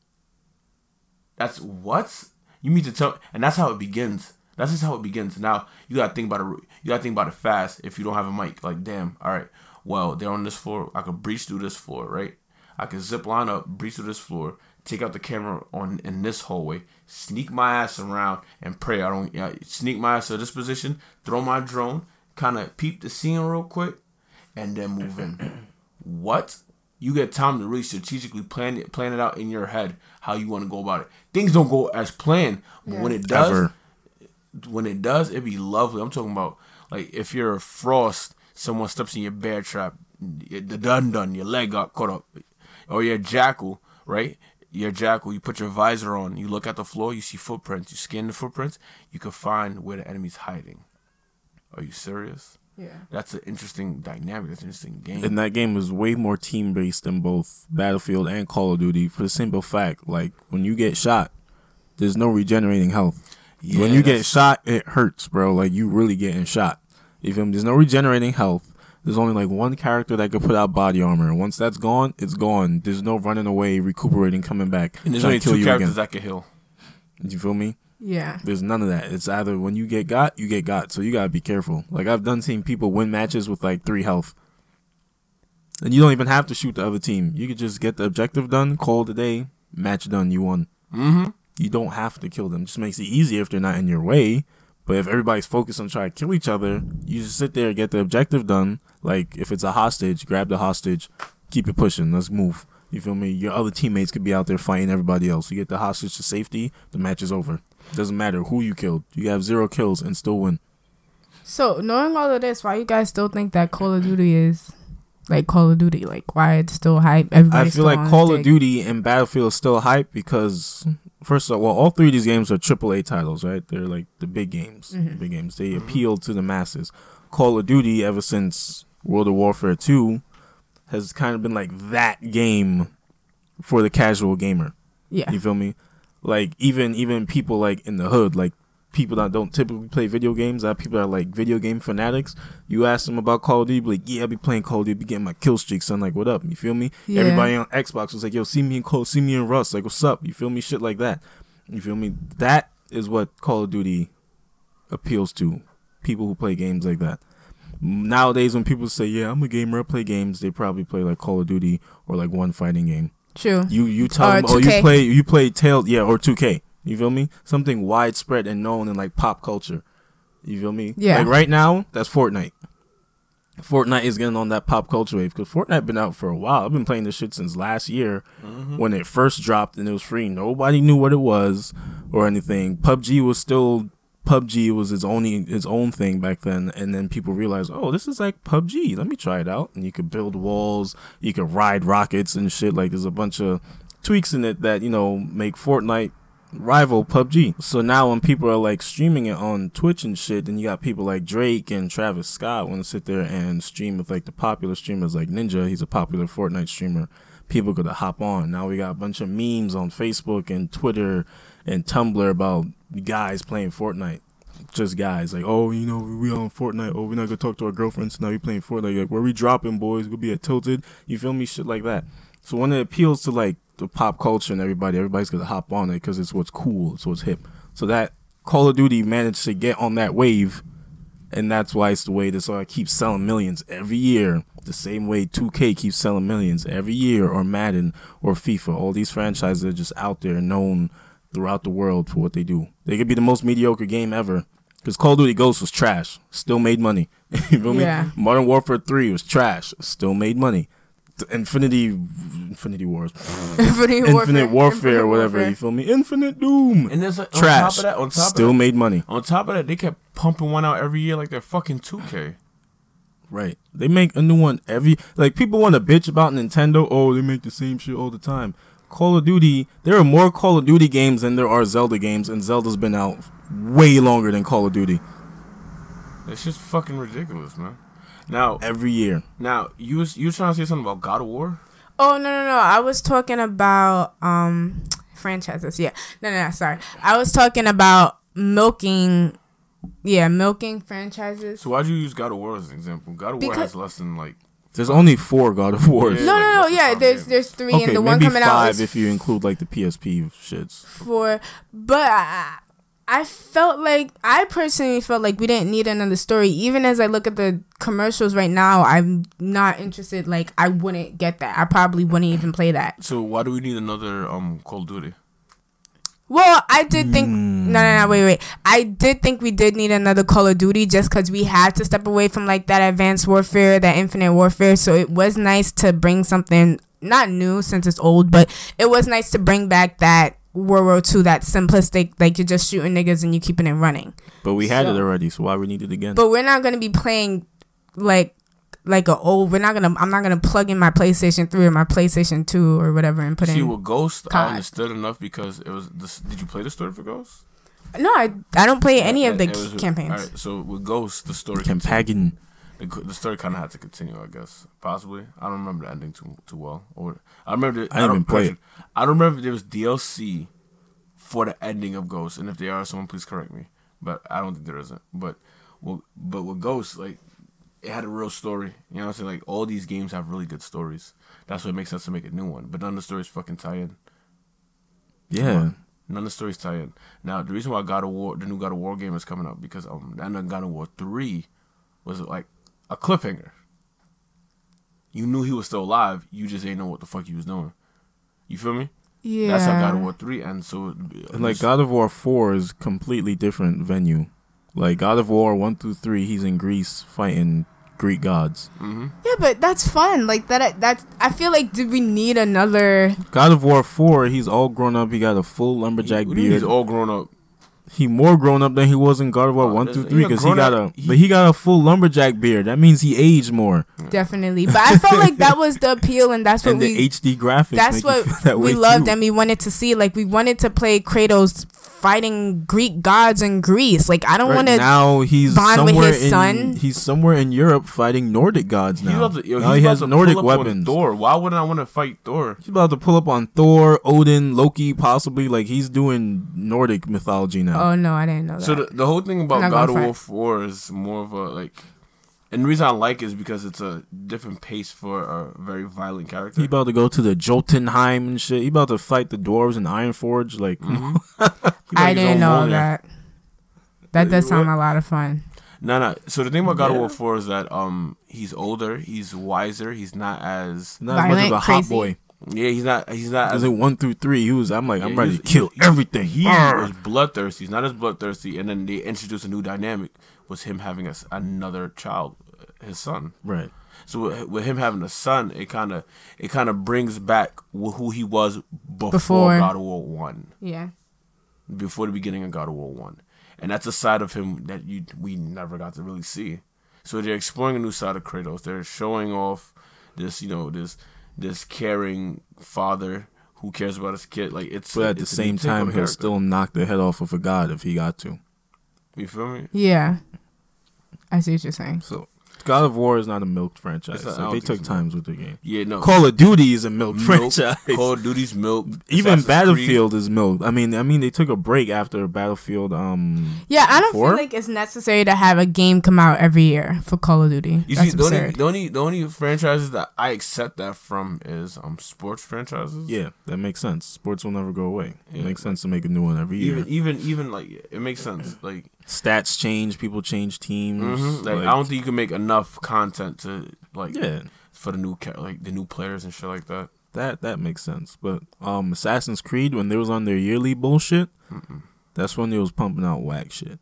That's what you mean to tell, and that's how it begins. That's just how it begins. Now you gotta think about it. You gotta think about it fast. If you don't have a mic, like damn, all right. Well, they're on this floor. I could breach through this floor, right? I could zip line up, breach through this floor, take out the camera on in this hallway, sneak my ass around, and pray I don't yeah, sneak my ass to this position, throw my drone, kind of peep the scene real quick, and then move in. what? You get time to really strategically plan it, plan it out in your head how you want to go about it. Things don't go as planned, but when it does, Ever. when it does, it'd be lovely. I'm talking about like if you're a frost, someone steps in your bear trap, the done done, your leg got caught up, or oh, you're a jackal, right? You're a jackal. You put your visor on. You look at the floor. You see footprints. You scan the footprints. You can find where the enemy's hiding. Are you serious? Yeah. That's an interesting dynamic. That's an interesting game. And that game is way more team based than both Battlefield and Call of Duty for the simple fact, like when you get shot, there's no regenerating health. Yeah, when you get shot, it hurts, bro. Like you really getting shot. You feel me? There's no regenerating health. There's only like one character that could put out body armor. Once that's gone, it's gone. There's no running away, recuperating, coming back. and there's trying only to kill two you characters again. that can heal. Do you feel me? Yeah. There's none of that. It's either when you get got, you get got. So you gotta be careful. Like I've done seen people win matches with like three health. And you don't even have to shoot the other team. You could just get the objective done, call it a day, match done, you won. Mm-hmm. You don't have to kill them. just makes it easier if they're not in your way. But if everybody's focused on trying to kill each other, you just sit there, and get the objective done. Like if it's a hostage, grab the hostage, keep it pushing. Let's move. You feel me? Your other teammates could be out there fighting everybody else. You get the hostage to safety, the match is over. Doesn't matter who you killed. You have zero kills and still win. So knowing all of this, why you guys still think that Call of Duty is like Call of Duty? Like why it's still hype? Everybody's I feel like Call of. Duty and Battlefield is still hype because first of all, well, all three of these games are AAA titles, right? They're like the big games, Mm-hmm. the big games. They appeal to the masses. Call of Duty, ever since World of Warfare Two, has kind of been like that game for the casual gamer. Yeah. You feel me? Like even even people like in the hood, like people that don't typically play video games, that people that are like video game fanatics. You ask them about Call of Duty, be like, yeah, I be playing Call of Duty, be getting my kill streaks. son. like, what up? You feel me? Yeah. Everybody on Xbox was like, yo, see me in Call, see me in Rust, like, what's up? You feel me? Shit like that. You feel me? That is what Call of Duty appeals to people who play games like that. Nowadays, when people say, "Yeah, I'm a gamer, I play games," they probably play like Call of Duty or like one fighting game. True. You you tell Or them, oh, you play you play Tail, yeah, or 2K. You feel me? Something widespread and known in like pop culture. You feel me? Yeah. Like right now, that's Fortnite. Fortnite is getting on that pop culture wave because Fortnite been out for a while. I've been playing this shit since last year mm-hmm. when it first dropped and it was free. Nobody knew what it was or anything. PUBG was still PUBG was its only its own thing back then, and then people realized, oh, this is like PUBG. Let me try it out. And you could build walls, you could ride rockets and shit. Like there's a bunch of tweaks in it that you know make Fortnite rival PUBG. So now when people are like streaming it on Twitch and shit, then you got people like Drake and Travis Scott want to sit there and stream with like the popular streamers like Ninja. He's a popular Fortnite streamer. People could hop on. Now we got a bunch of memes on Facebook and Twitter and Tumblr about guys playing Fortnite. Just guys like, oh, you know, we on Fortnite. Oh, we're not gonna talk to our girlfriends. Now we playing Fortnite. Like, where we dropping, boys? We'll be at Tilted. You feel me? Shit like that. So when it appeals to like the pop culture and everybody, everybody's gonna hop on it because it's what's cool, it's what's hip. So that Call of Duty managed to get on that wave, and that's why it's the way this uh, keeps selling millions every year. The same way 2K keeps selling millions every year, or Madden, or FIFA. All these franchises are just out there, known throughout the world for what they do. They could be the most mediocre game ever. Because Call of Duty Ghosts was trash, still made money. you feel Yeah. me? Modern Warfare 3 was trash, still made money. The Infinity, Infinity Wars, Infinite Infinite Warfare, Warfare, Infinite whatever. Warfare. You feel me? Infinite Doom, And there's like, on trash. top of that, on top still of that, made money. on top of that, they kept pumping one out every year like they're fucking 2K. Right. They make a new one every like people want to bitch about Nintendo. Oh, they make the same shit all the time. Call of Duty, there are more Call of Duty games than there are Zelda games, and Zelda's been out way longer than Call of Duty It's just fucking ridiculous, man. Now, every year. now you was you was trying to say something about God of War? Oh no no no! I was talking about um franchises. Yeah, no no no. Sorry, I was talking about milking. Yeah, milking franchises. So why'd you use God of War as an example? God of War has less than like There's only four God of Wars. Yeah. No like, no no. what's Yeah, top there's there's three, Okay, and the maybe one coming out five if you include like the PSP shits. for. But I, I felt like I personally felt like we didn't need another story. Even as I look at the commercials right now, I'm not interested. Like I wouldn't get that. I probably wouldn't even play that. So why do we need another um Call of Duty? Well, I did think no, no, no, wait, wait. I did think we did need another Call of Duty just because we had to step away from like that advanced warfare, that infinite warfare. So it was nice to bring something not new since it's old, but it was nice to bring back that World War II, that simplistic, like you're just shooting niggas and you keeping it running. But we had it already, so why we need it again? But we're not gonna be playing like like a old. We're not gonna. I'm not gonna plug in my PlayStation Three or my PlayStation Two or whatever and put See, in. with Ghost, COD. I understood enough because it was. This, did you play the story for Ghost? No, I I don't play any of the It was- campaigns. All right, so with Ghost, the story. Campaign. the, the story kind of had to continue. I guess possibly. I don't remember the ending too too well. Or I remember. The, I didn't don't even play it. I don't remember if there was DLC for the ending of Ghost, and if there are, someone please correct me. But I don't think there isn't. But well, but with Ghost, like it had a real story. You know what I'm saying? Like all these games have really good stories. That's what makes sense to make a new one. But none of the stories fucking tie in. Yeah. None of the stories tie in. Now the reason why God of War, the new God of War game is coming up because um, that new God of War three was like a cliffhanger. You knew he was still alive. You just ain't know what the fuck he was doing. You feel me? Yeah. That's how God of War three ends. So And like God of War four is completely different venue. Like God of War one through three, he's in Greece fighting Greek gods. Mm-hmm. Yeah, but that's fun. Like that. Uh, that's. I feel like did we need another? God of War four, he's all grown up. He got a full lumberjack What do you mean beard. he's all grown up. He more grown up than he was in God of War Oh, one through three because he got up- a he- but he got a full lumberjack beard. That means he aged more. Definitely. But I felt like that was the appeal, and that's what and the we. HD graphics. That's what that we loved too. and we wanted to see. Like we wanted to play Kratos fighting Greek gods in Greece. Like I don't Right want to. now he's bond with somewhere his in son. he's somewhere in Europe fighting Nordic gods He's now. about to, yo, now he has to Nordic pull weapons. Thor. Why wouldn't I want to fight Thor? He's about to pull up on Thor, Odin, Loki, possibly. Like he's doing Nordic mythology now. Oh no, I didn't know that. So the, the whole thing about God of War Four is more of a like, and the reason I like it is because it's a different pace for a very violent character. He about to go to the Jotunheim and shit. He about to fight the dwarves in Ironforge. Like, Mm-hmm. I didn't know moment. that. That does What? sound a lot of fun. No, no. So the thing about God of War Four is that um he's older, he's wiser, he's not as not as much of Violent, a hot boy. yeah, he's not he's not As as in one through three, he was. I'm like, I'm ready to kill he- everything. he Arr! was bloodthirsty. He's not as bloodthirsty, and then they introduce a new dynamic was him having a s another child, uh, his son. right. So with, with him having a son, it kind of it kind of brings back who he was before, Before. God of War One, Yeah. before the beginning of God of War One, and that's a side of him that you we never got to really see. So they're exploring a new side of Kratos. They're showing off this, you know, this this caring father who cares about his kid. Like it's But at the it's a new same time, he'll still knock the head off of a god if he got to. You feel me? Yeah. I see what you're saying. So, God of War is not a milked franchise. It's not- I they took so. times with the game. Yeah, no. Call of Duty is a milk Milk, franchise. Call of Duty's milk. Even Assassin's Battlefield is milk. I mean, I mean, they took a break after Battlefield. Um, Yeah, I don't Four? feel like it's necessary to have a game come out every year for Call of Duty. You That's see, the only, the only the only franchises that I accept that from is um sports franchises. yeah, that makes sense. Sports will never go away. Yeah. It makes sense to make a new one every year. Even even even like it makes sense. Like, Stats change, people change teams. mhm, like, I don't think you can make enough content to like Yeah, for the new like the new players and shit like that. that that makes sense. But um, Assassin's Creed when they was on their yearly bullshit, that's when they was pumping out whack shit.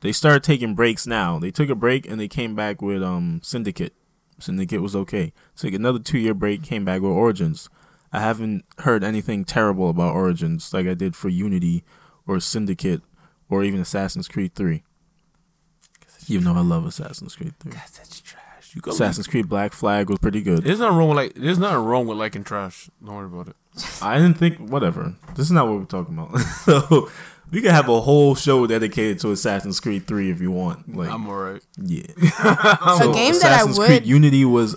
They started taking breaks now. They took a break and they came back with um Syndicate. Syndicate was okay. Took another two year break, came back with Origins. I haven't heard anything terrible about Origins like I did for Unity or Syndicate or even Assassin's Creed 3. Even though I love Assassin's Creed 3. That's such trash. You go. Assassin's Creed Black Flag was pretty good. There's nothing wrong with like. There's nothing wrong with liking trash. Don't worry about it. I didn't think whatever. This is not what we're talking about. so we could have a whole show dedicated to Assassin's Creed 3 if you want. Like I'm alright. yeah. a So game that I Assassin's would Creed Unity was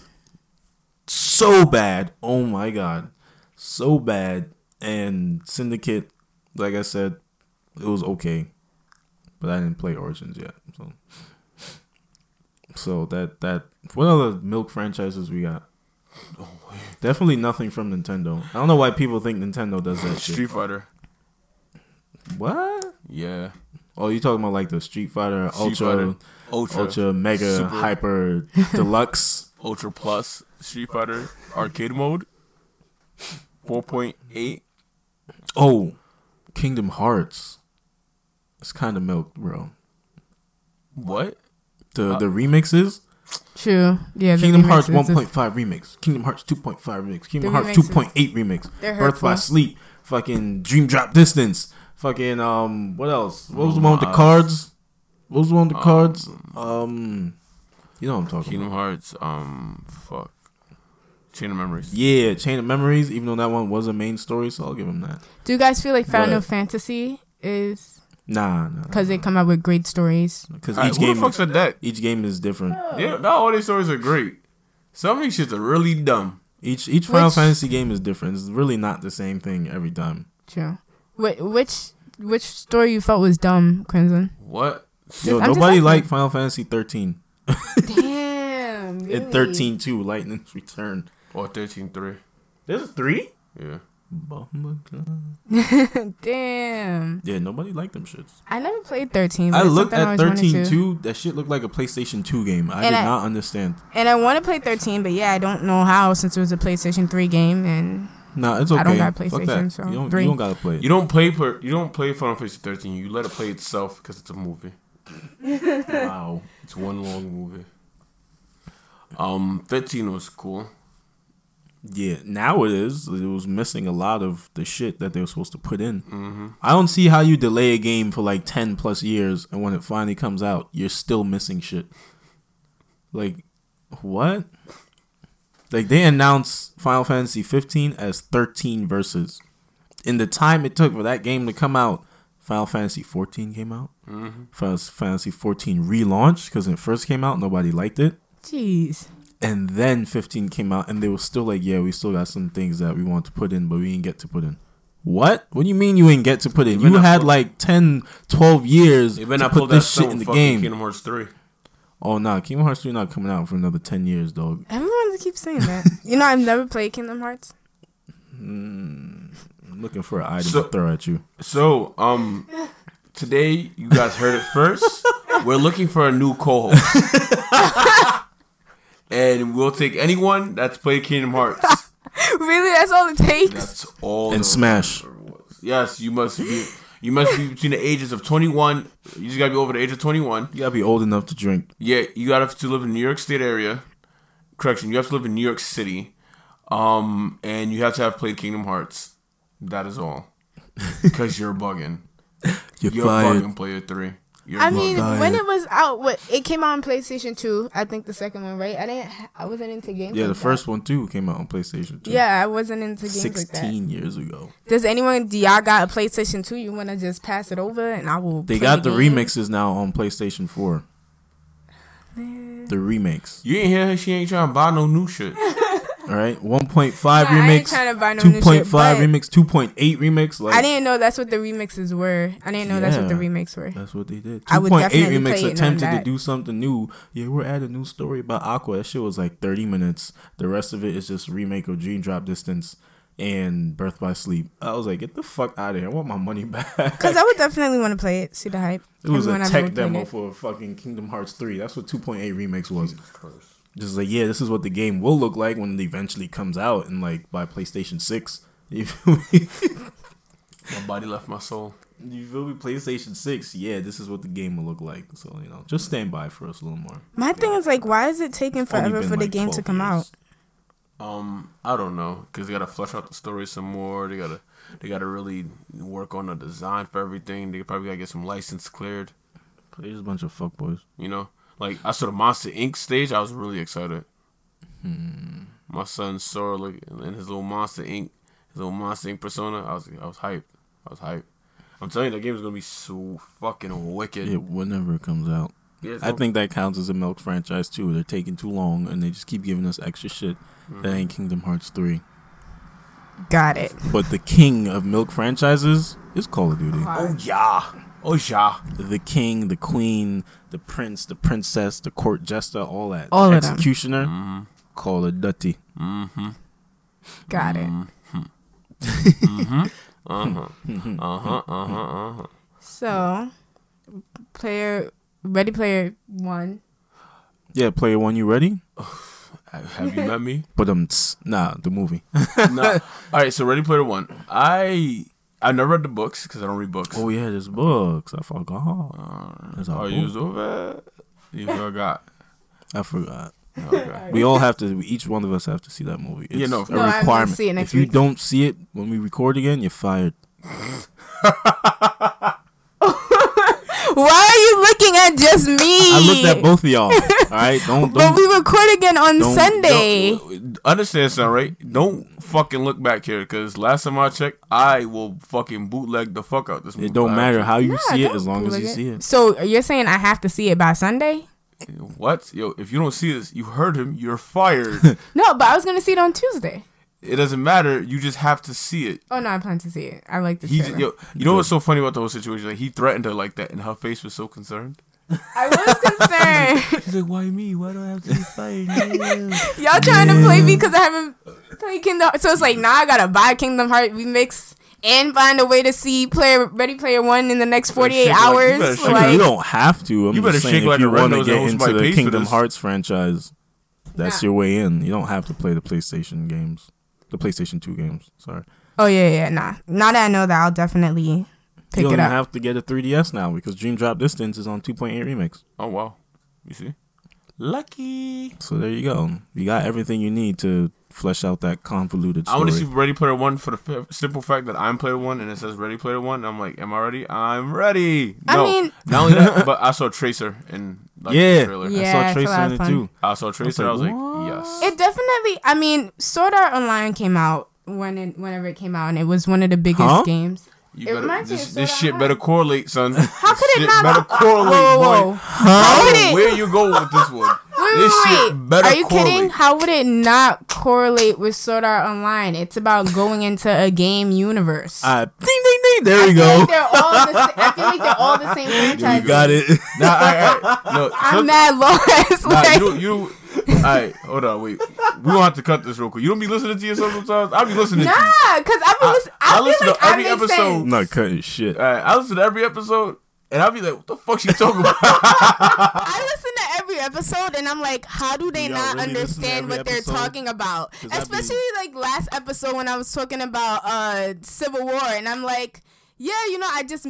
so bad. Oh my god. So bad. And Syndicate, like I said, it was okay. But I didn't play Origins yet. So So that that what other milk franchises we got? Definitely nothing from Nintendo. I don't know why people think Nintendo does that shit. Street Fighter. What? Yeah. Oh, you talking about like the Street Fighter Street Ultra, Fighter, Ultra, Ultra, Mega, Super. Hyper, Deluxe? Ultra Plus, Street Fighter arcade mode. Four point eight. Oh, Kingdom Hearts. It's kind of milk, bro. What? The Uh, the remixes. True. Yeah. Kingdom Hearts 1.5 remix. Kingdom Hearts 2.5 remix. Kingdom The Hearts 2.8 remix. Birth by. Sleep. Fucking Dream Drop Distance. Fucking um. What else? What was the one with the Uh, cards? What was the one with the um, cards? Um. You know what I'm talking Kingdom about. Hearts. Um. Fuck. Chain of Memories. Yeah, Chain of Memories. Even though that one was a main story, so I'll give him that. Do you guys feel like Final But- Fantasy is Nah, nah. because they come out with great stories. Because Alright, each who the game, fuck said that? each game is different. Yeah, not all these stories are great. Some of these shits are really dumb. Each each Final Which- Fantasy game is different. It's really not the same thing every time. True. Wh- which which story you felt was dumb, Crimson? What? Yo, I'm nobody asking. liked Final Fantasy 13 Damn. and 13 2 Lightning's Return. Or thirteen three. There's a three. Yeah. Damn. Yeah, nobody liked them shits. I never played 13. I looked at always 13 to. 2. That shit looked like a PlayStation 2 game. I And did I- not understand. And I want to play 13, but yeah, I don't know how since it was a PlayStation 3 game. And Nah, it's okay. I don't got Fuck PlayStation, so you don't, you don't gotta play it. You don't play per, you don't play Final Fantasy thirteen. You let it play itself because it's a movie. wow. It's one long movie. Um, thirteen was cool. Yeah, now it is. It was missing a lot of the shit that they were supposed to put in. Mm-hmm. I don't see how you delay a game for like 10 plus years and when it finally comes out, you're still missing shit. Like, what? Like, they announced Final Fantasy 15 as 13 Versus. In the time it took for that game to come out, Final Fantasy 14 came out. Mm-hmm. Final Fantasy 14 relaunched because when it first came out, nobody liked it. jeez. And then 15 came out, and they were still like, yeah, we still got some things that we want to put in, but we didn't get to put in. What? What do you mean you didn't get to put in? You You not had pull- like 10, 12 years You better to not pull put this shit shit in the game. Kingdom Hearts three. Oh, nah. Kingdom Hearts 3 not coming out for another 10 years, dog. Everyone keeps saying that. you know, I've never played Kingdom Hearts. Mm, I'm looking for an item So- to throw at you. So, um, today you guys heard it first. We're looking for a new co-host, and we'll take anyone that's played Kingdom Hearts. really? That's all it takes? That's all. And Smash. Yes, you must be. You must be between the ages of 21. You just gotta be over the age of 21. You gotta be old enough to drink. Yeah, you gotta have to live in New York State area. Correction, you have to live in New York City. Um, and you have to have played Kingdom Hearts. That is all. Because you're bugging. You're, You're bugging player three. You're I mean, Bugging. when it was out, what it came out on PlayStation 2, I think the second one, right? I didn't, I wasn't into games. Yeah, the like that. first one too came out on PlayStation 2. Yeah, I wasn't into games like that. 16 years ago. Does anyone, do y'all got a PlayStation 2? You want to just pass it over and I will. They play got the game? remixes now on PlayStation 4. The remakes. You ain't hear her. She ain't trying to buy no new shit. All right, 1.5 Nah, I ain't remix, trying to buy no new shit, 2.5 remix, 2.8 remix. Like I didn't know that's what the remixes were. I didn't know that's what the remixes were. that's what they did. 2.8 remix play it knowing attempted to do something new. Yeah, we're adding a new story about Aqua. That shit was like 30 minutes. The rest of it is just remake of Dream Drop Distance and Birth by Sleep. I was like, get the fuck out of here. I want my money back. Because I would definitely want to play it. See the hype. It was Everyone a I've tech demo for fucking Kingdom Hearts 3. That's what 2.8 remix was. Just like, yeah, this is what the game will look like when it eventually comes out and like by PlayStation 6. You? My body left my soul. You feel me? PlayStation 6, yeah, this is what the game will look like. So, you know, just stand by for us a little more. My thing is like, why is it taking forever been, for the like, game to come years. out? Um, I don't know, cause they gotta flesh out the story some more. They gotta, they gotta really work on the design for everything. They probably gotta get some license cleared. There's a bunch of fuckboys. You know, like I saw the Monster Inc. stage. I was really excited. Hmm. My son saw look in his little Monster Inc. His little Monster Inc. persona. I was, I was hyped. I was hyped. I'm telling you, that game is gonna be so fucking wicked. Yeah, whenever it comes out. Yeah, I think that counts as a milk franchise too. They're taking too long and they just keep giving us extra shit. That ain't Kingdom Hearts 3. Got it. But the king of milk franchises is Call of Duty. Oh yeah. Oh yeah. the king, the queen, the prince, the princess, the court jester, all that. All of them. Executioner, Mm-hmm. Call of Duty. Mm-hmm. Got it. Uh-huh. Uh-huh. Uh-huh. Uh-huh. So, player, ready player one. Yeah, player one, you ready? Have you met me? But um, tss, nah, the movie. no. All right. So Ready Player One. I I never read the books because I don't read books. oh yeah, there's books. I forgot. Uh, There's a oh, you book. so bad. You forgot. I forgot. Okay. We all have to. Each one of us have to see that movie. It's Yeah, no. a No, I'm requirement. see it next if you week. don't see it when we record again, you're fired. Why are you looking at just me? I looked at both of y'all. all right, don't But don't. we record again on don't- Sunday. Don't- understand something, right? Don't fucking look back here, because last time I checked, I will fucking bootleg the fuck out this movie. It don't matter how you Nah, see it as long as bootleg you see it. So you're saying I have to see it by Sunday? What? Yo, if you don't see this, you heard him, you're fired. No, but I was gonna see it on Tuesday. It doesn't matter. You just have to see it. Oh no, I plan to see it. I like the He, trailer. yo, you know what's so funny about the whole situation? Like he threatened her like that, and her face was so concerned. I was concerned. She's like, "Why me? Why do I have to be fired?" Y'all trying to play me because I haven't played Kingdom. So it's like now I gotta buy Kingdom Heart remix and find a way to see Player Ready Player One in the next forty eight shake like- you hours. better shake I mean, like, you don't have to. I'm You better saying shake if like you want to get into the Kingdom. Hearts franchise, that's Nah. your way in. You don't have to play the PlayStation games, the PlayStation Two games. Sorry, oh yeah, yeah, nah. Now that I know that, I'll definitely pick you don't it up. have to get a 3DS now because Dream Drop Distance is on 2.8 remix. oh wow, you see, lucky. So there you go. You got everything you need to flesh out that convoluted I want to see Ready Player One for the f- simple fact that I'm Player One and it says Ready Player One. I'm like, am I ready? I'm ready. I No, mean- not only that, but I saw Tracer in like, yeah, the trailer. Yeah, I saw a Tracer lot in it too. I saw Tracer. I was like, like, what? yes. It definitely. I mean, Sword Art Online came out when it whenever it came out, and it was one of the biggest Huh? games. You it better, this this shit Art better correlate, son. How could Shit it not? better correlate, whoa, whoa, boy. whoa. How it? Where you go with this one? Wait, this wait, shit wait. better Are you correlate. kidding? How would it not correlate with Sword Art Online? It's about going into a game universe. Ah, ding ding ding. There I we go. Like they're all the sa- I feel like they're all the same franchise. You got it. Nah, I, I, no, I'm some- mad lost. Nah, like, you you. Alright, hold on, wait. We gonna have to cut this real quick. You don't be listening to yourself sometimes. I be listening to you. nah, because I've been I- listening. I I, listen feel to every episode. sense. Not cutting shit. Alright, I listen to every episode, and I'll be like, "What the fuck she talking about?" I listen to every episode and I'm like, how do they y'all not really understand every what they're episode? talking about? 'Cause I be- Especially like last episode when I was talking about uh Civil War and I'm like, yeah, you know, I just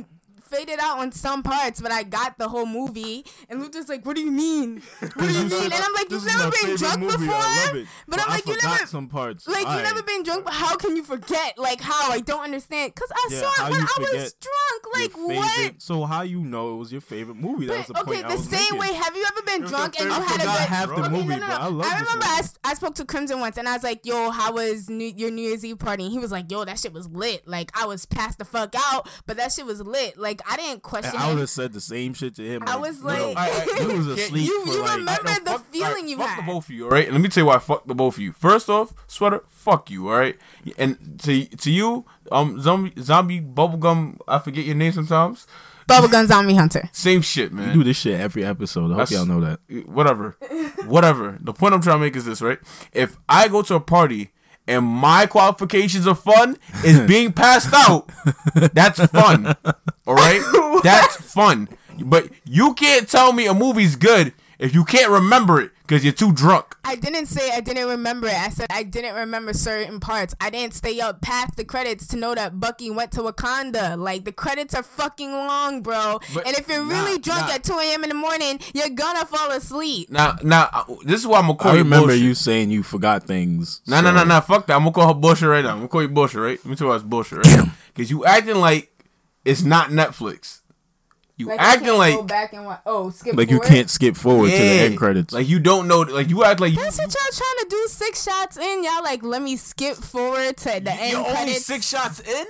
faded out on some parts, but I got the whole movie. And Luther's like, what do you mean? What do you mean? And I'm like, you've never been drunk movie. before? I it. But I'm I like, you never. some parts. Like you Alright. never been drunk, but how can you forget? Like how I don't understand because I Yeah, saw it when I was drunk. Like what? So how you know it was your favorite movie? That was the But, okay, point I the same way. Have you ever been drunk and you had a I good? half the Okay, movie, no, no, but I no. love I remember. I, I spoke to Crimson once, and I was like, "Yo, how was New, your New Year's Eve party?" And he was like, "Yo, that shit was lit. Like I was passed the fuck out, but that shit was lit. Like I didn't question And I would have said the same shit to him. I was yo, like- Alright, you was asleep You- for you like. remember No, the fuck- feeling alright, you fuck had. the both of you, all right? And let me tell you why. I fuck the both of you. First off, sweater, fuck you, all right? And to to you, um, zombie zombie bubblegum. I forget your name sometimes. Bubblegum Zombie Hunter. Same shit, man. You do this shit every episode. I hope y'all know that. whatever, whatever. The point I'm trying to make is this, right? If I go to a party and my qualifications of fun is being passed out, that's fun. All right, that's fun. But you can't tell me a movie's good if you can't remember it because you're too drunk. I didn't say I didn't remember it. I said I didn't remember certain parts. I didn't stay up past the credits to know that Bucky went to Wakanda. Like the credits are fucking long, bro. But and if you're nah, really drunk nah. at 2 a.m. in the morning, you're gonna fall asleep. Now, now, uh, this is why I'm gonna call I you remember bullshit. you saying you forgot things. No, no, so- no, no. Fuck that. I'm gonna call her bullshit right now. I'm gonna call you bullshit, right? Let me tell you why it's bullshit, right? Because you acting like it's not Netflix. You Like, I acting can't like go back and wa- oh skip Like you can't skip forward to the end credits. Like you don't know. Like you act like you, That's what y'all trying to do. Six shots in, y'all like let me skip forward to the end you're only credits. six shots in.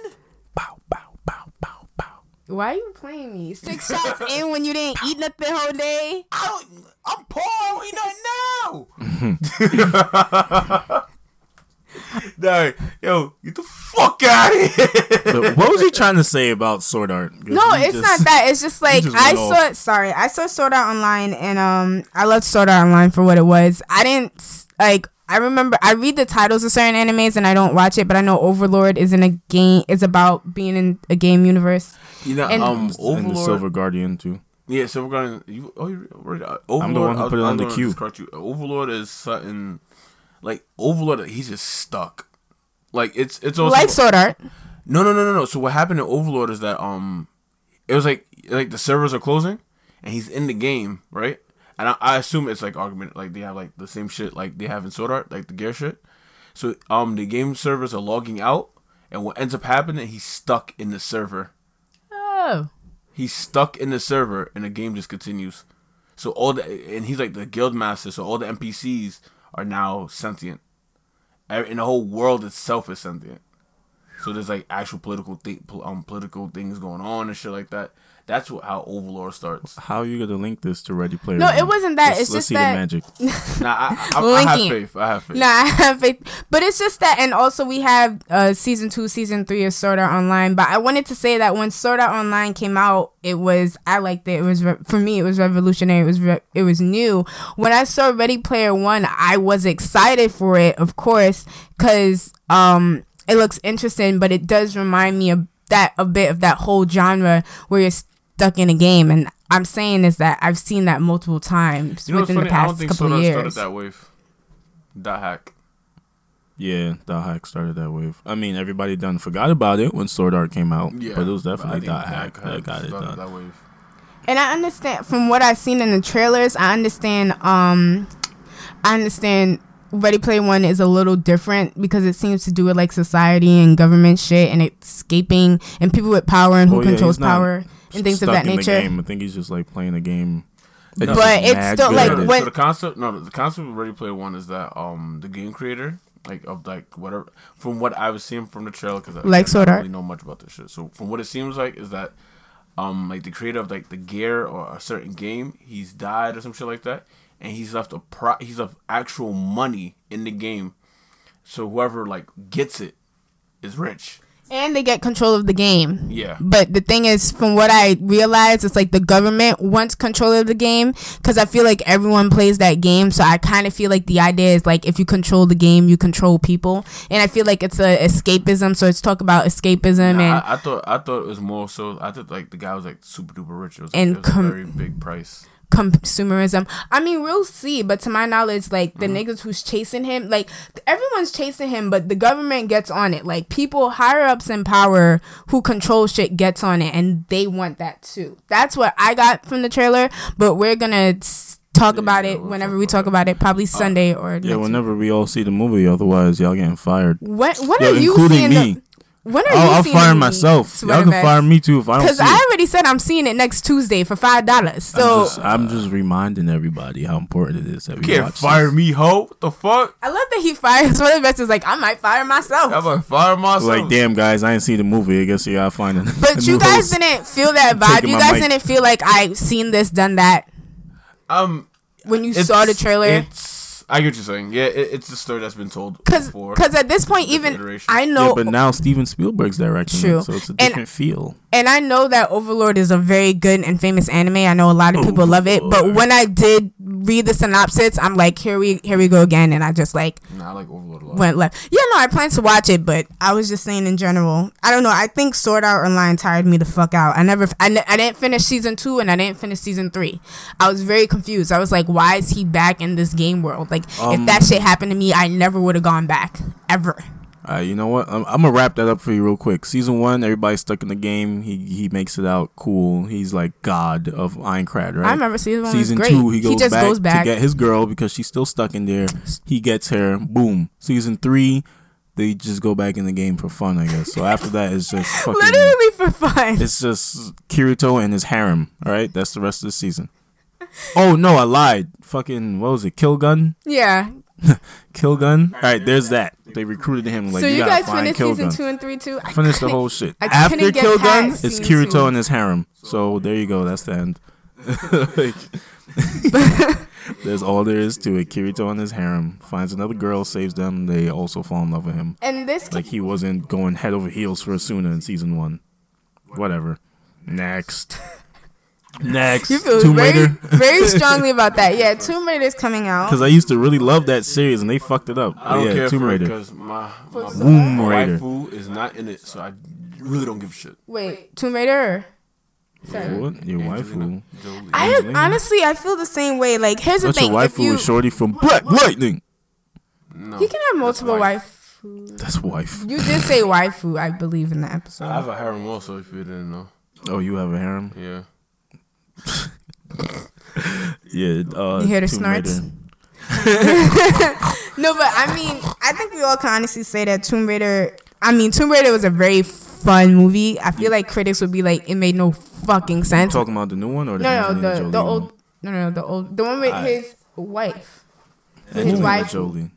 bow, bow, bow, bow, bow. Why are you playing me? Six shots in when you didn't eat nothing the whole day. I don't, I'm poor. I don't eat nothing now. Nah, yo, get the fuck out of here. But what was he trying to say about Sword Art? No, it's just- not that. It's just like just I saw. off. Sorry, I saw Sword Art Online, and um, I loved Sword Art Online for what it was. I didn't like. I remember I read the titles of certain animes and I don't watch it, but I know Overlord is in a game. Is about being in a game universe. You know, And- um, And the Silver Guardian too. Yeah, Silver Guardian. You, oh, you right. uh, Overlord. I'm the one who I was- put it I on the queue. just correct you. Overlord is something like Overlord. He's just stuck. Like it's it's also like Sword Art. no no no no no. So what happened to Overlord is that um, it was like like the servers are closing, and he's in the game right. And I, I assume it's like argument like they have like the same shit like they have in Sword Art like the gear shit. So um the game servers are logging out, and what ends up happening he's stuck in the server. Oh, He's stuck in the server, and the game just continues. So all the and he's like the guild master. So all the NPCs are now sentient. and the whole world itself is sentient. So there's like actual political pol- um political things going on and shit like that. That's what how Overlord starts. How are you gonna link this to Ready Player? No, One? it wasn't that. Let's, It's let's just see that- the magic. Nah, I, I, I, I have faith. I have faith. Nah, I have faith. But it's just that, and also we have uh, season two, season three of Sword Art Online. But I wanted to say that when Sword Art Online came out, it was I liked it. It was re- for me, it was revolutionary. It was re- it was new. When I saw Ready Player One, I was excited for it, of course, because um, it looks interesting. But it does remind me of that a bit of that whole genre where you're stuck in a game. And I'm saying is that I've seen that multiple times You know what's within funny? the I don't past think couple Sword of Art years. started that wave. Dot hack. Yeah, the hack started that wave. I mean, everybody done forgot about it when Sword Art came out, Yeah, but it was definitely think dot hack Hack that got it done. That wave. And I understand from what I've seen in the trailers, I understand um I understand Ready Player One is a little different because it seems to do with like society and government shit and escaping and people with power and who Oh, yeah, controls he's not power and things of Stuck that in nature. The game. I think he's just like playing a game. No. But it's still, good like, at when- so the concept, no, the concept of Ready Player One is that um the game creator, like of like whatever, from what I was seeing from the trailer, because I, Like I don't really know much about this shit. So from what it seems like is that um like the creator of like the gear or a certain game, he's died or some shit like that, and he's left a pro, he's left actual money in the game. So whoever like gets it is rich. And they get control of the game. Yeah. But the thing is, from what I realized, it's like the government wants control of the game because I feel like everyone plays that game. So I kind of feel like the idea is like if you control the game, you control people. And I feel like it's a escapism. So it's talk about escapism Nah, and I, I thought I thought it was more so. I thought like the guy was like super duper rich. It was, And it was com- a very big price. Consumerism. I mean, we'll see, but to my knowledge, like the Mm-hmm. niggas who's chasing him, like everyone's chasing him, but the government gets on it. Like people higher ups in power who control shit gets on it, and they want that too. That's what I got from the trailer. But we're gonna talk about yeah, it we'll whenever talk we talk about it, probably Sunday or Yeah, next week. whenever we all see the movie, otherwise y'all getting fired. What Yeah, are you including seeing me. the? When are I'll, you I'll fire the movie, myself. Y'all can Vest? fire me too if I don't Because I already said I'm seeing it next Tuesday for five dollars. I'm So just, I'm just reminding everybody how important it is that we Can't watch fire this. me, ho. What the fuck? I love that he fires. One of the best is like I might fire myself. I'm gonna fire myself. Like, damn, guys, I didn't see the movie. I guess you gotta find it. But you guys didn't feel that vibe. You guys mic. didn't feel like I've seen this, done that Um, when you saw the trailer. It's. I get what you're saying. Yeah, it, it's a story that's been told Because before. at this point, even iterations. I Yeah, know, but now Steven Spielberg's directing True. it, so it's a And- different feel. and I know that Overlord is a very good and famous anime. I know a lot of oh, people love it. But when I did read the synopsis, I'm like, here we here we go again, and I just like Nah, I like Overlord a lot. went left. Yeah, no, I plan to watch it, but I was just saying in general. I don't know. I think Sword Art Online tired me the fuck out. I never, I, I didn't finish season two, and I didn't finish season three. I was very confused. I was like, why is he back in this game world? Like, if Um, that shit happened to me, I never would have gone back ever. Right, you know what? I'm, I'm gonna wrap that up for you real quick. Season one, everybody's stuck in the game. He he makes it out cool. He's like god of Aincrad, right? I remember season one Season two, he goes, just back goes back. to get his girl because she's still stuck in there. He gets her. Boom. Season three, they just go back in the game for fun, I guess. So after that, it's just fucking. Literally for fun. It's just Kirito and his harem. All right, that's the rest of the season. Oh no, I lied. Fucking what was it? Killgun. Yeah. Killgun. All right, there's that. They recruited him like so you, you guys finished season Killgun. two and three too. I Finish the whole shit. I After Killgun, past it's Kirito two. and his harem. So there you go. That's the end. Like, there's all there is to it. Kirito and his harem finds another girl, saves them. They also fall in love with him. And this Like he wasn't going head over heels for Asuna in season one. Whatever. Next. Next. you feel Tomb very Raider. very strongly about that. Yeah, Tomb Raider is coming out. Because I used to really love that series and they fucked it up. I don't yeah, care Tomb for it Raider. because my my, Womb Raider. waifu is not in it, so I really don't give a shit. Wait, Tomb Raider. Sorry. What? Your Angelina? Jolie. I honestly, I feel the same way. Like, here's the That's your thing: if waifu you is Shorty from Black Lightning. no, you can have multiple wife. wife. That's wife. You did say waifu, I believe, in the episode. I have a harem also. If you didn't know, Oh, you have a harem? yeah. Yeah. Uh, You hear the snorts? No, but I mean, I think we all can honestly say that Tomb Raider. I mean, Tomb Raider was a very fun movie. I feel like critics would be like, it made no fucking sense. Talking about the new one or the No, no, the the old, no, no, the old, the one with Alright. his wife. Angelina wife. Jolie.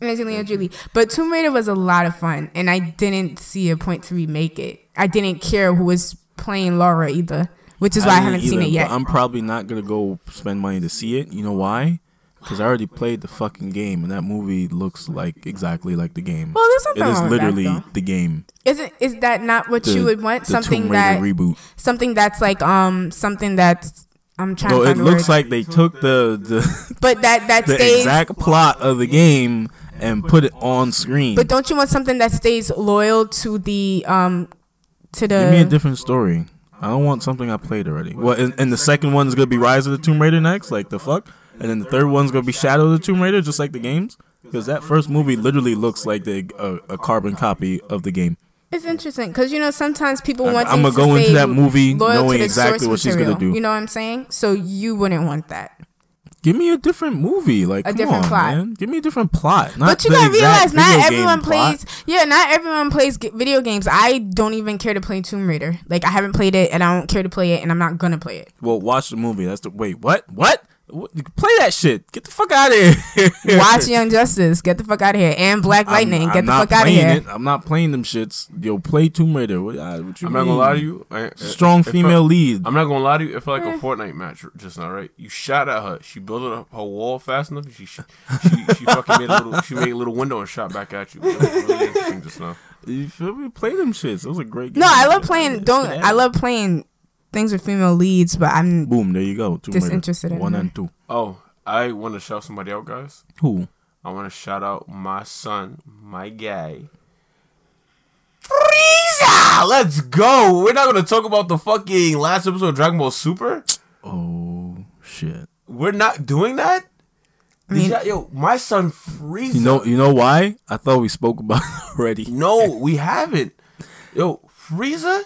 Angelina Jolie. But Tomb Raider was a lot of fun, and I didn't see a point to remake it. I didn't care who was playing Laura either, which is why I, haven't seen it yet. I'm probably not gonna go spend money to see it. You know why? Because I already played the fucking game, and that movie looks like exactly like the game. Well, there's nothing it is wrong with that, literally the game. Isn't is that not what The, you would want? the Something Tomb that reboot. something that's like um something that's I'm trying Well, to it looks like they took the the, but that that the stays. exact plot of the game and put it on screen. But don't you want something that stays loyal to the um to the? Give me a different story. I don't want something I played already. Well, and, and the second one is gonna be Rise of the Tomb Raider next, like the fuck, and then the third one's gonna be Shadow of the Tomb Raider, just like the games. Because that first movie literally looks like the a, a carbon copy of the game. It's interesting because you know sometimes people want. I'ma go to into that movie knowing exactly what she's gonna material. do. You know what I'm saying? So you wouldn't want that. Give me a different movie, like A different on, plot. man. Give me a different plot. Not But you gotta realize not everyone game plot. plays. Yeah, not everyone plays g- video games. I don't even care to play Tomb Raider. Like I haven't played it, and I don't care to play it, and I'm not gonna play it. Well, watch the movie. That's the wait. What? What? What? Play that shit. Get the fuck out of here. Watch Young Justice. Get the fuck out of here. And Black Lightning. I'm, get I'm the fuck out of here. It. I'm not playing them shits. Yo, play Tomb Raider. What, uh, what you I'm not gonna lie to you. I, Strong it felt- female lead. I'm not gonna lie to you. It felt like Eh. a Fortnite match just now, right? You shot at her. She built up her wall fast enough. She she she, she fucking made a little. She made a little window and shot back at you. It was really interesting just now. You feel me? Play them shits. Those are great. game. No. I love playing. Don't I love playing things with female leads, but I'm Boom. There you go. Tomb Raider. Disinterested in One her. and two. Oh, I want to shout somebody out, guys. Who? I want to shout out my son, my guy. Frieza! Let's go. We're not gonna talk about the fucking last episode of Dragon Ball Super. Oh shit. We're not doing that. Did mean- ya- yo, my son Frieza. You know. You know why? I thought we spoke about it already. No, we haven't. Yo, Frieza,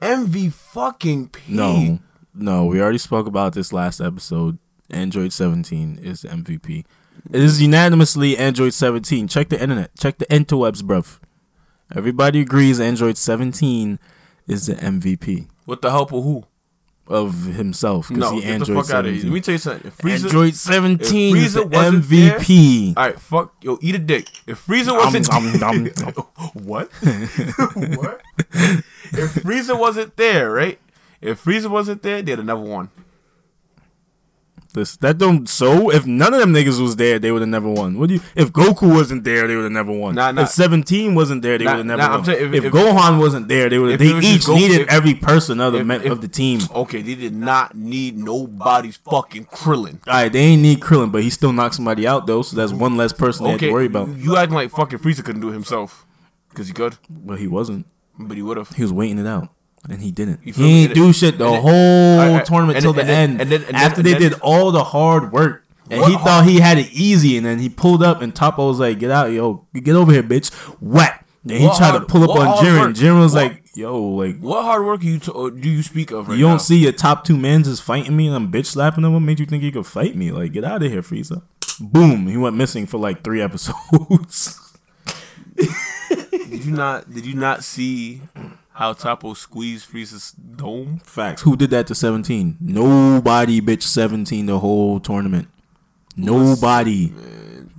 MV fucking P. No. No. We already spoke about this last episode. Android 17 is the MVP. It is unanimously Android 17. Check the internet. Check the interwebs, bruv. Everybody agrees Android 17 is the MVP With the help of who? Of himself because No, he get the Android fuck out of here. 17. Let me tell you something. If Frieza, Android 17 is the Frieza wasn't MVP. All right, fuck. Yo, eat a dick. If Frieza wasn't. Um, um, um, what? what? If Frieza wasn't there, right? If Frieza wasn't there, they'd have never won. This that don't so if none of them niggas was there, they would have never won. What do you if Goku wasn't there, they would have never won. Nah, nah. If seventeen wasn't there, they Nah, would have never nah, won. if, if- if- Gohan wasn't there, they would they it was just each Goku- needed if- every person of the if- of the team. Okay, they did not need nobody's fucking Krillin. Alright, they ain't need Krillin, but he still knocked somebody out though, so that's one less person they had Okay, to worry about. you acting like fucking Frieza couldn't do it himself. Because he could, But he wasn't. but he would have. He was waiting it out. And he didn't. He ain't do shit the then- whole tournament till the and end. then- and then- and After they did all the hard work. And What he hard- thought he had it easy, and then he pulled up, and Toppo was like, "Get out, yo, get over here, bitch!" Whack. Then he What tried to pull up on hard Jiren. Jiren was What- like, "Yo, like, What hard work you t- uh, do you speak of right you don't now? see your top two mans is fighting me, and I'm bitch slapping them. What made you think you could fight me? Like, get out of here, Frieza!" Boom. He went missing for like three episodes. Did you not? Did you not see how Toppo squeezed Frieza's dome? Facts. Who did that to 17? Nobody, bitch. 17 the whole tournament. Nobody.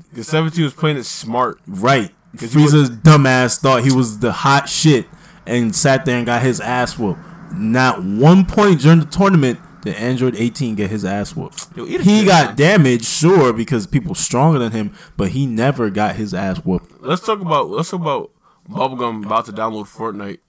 Because 17 was playing it smart. Right. Frieza's dumbass thought he was the hot shit and sat there and got his ass whooped. Not one point during the tournament did Android 18 get his ass whooped. Yo, He got damaged, sure, because people stronger than him, but he never got his ass whooped. Let's talk about let's talk about Bubblegum about to download Fortnite.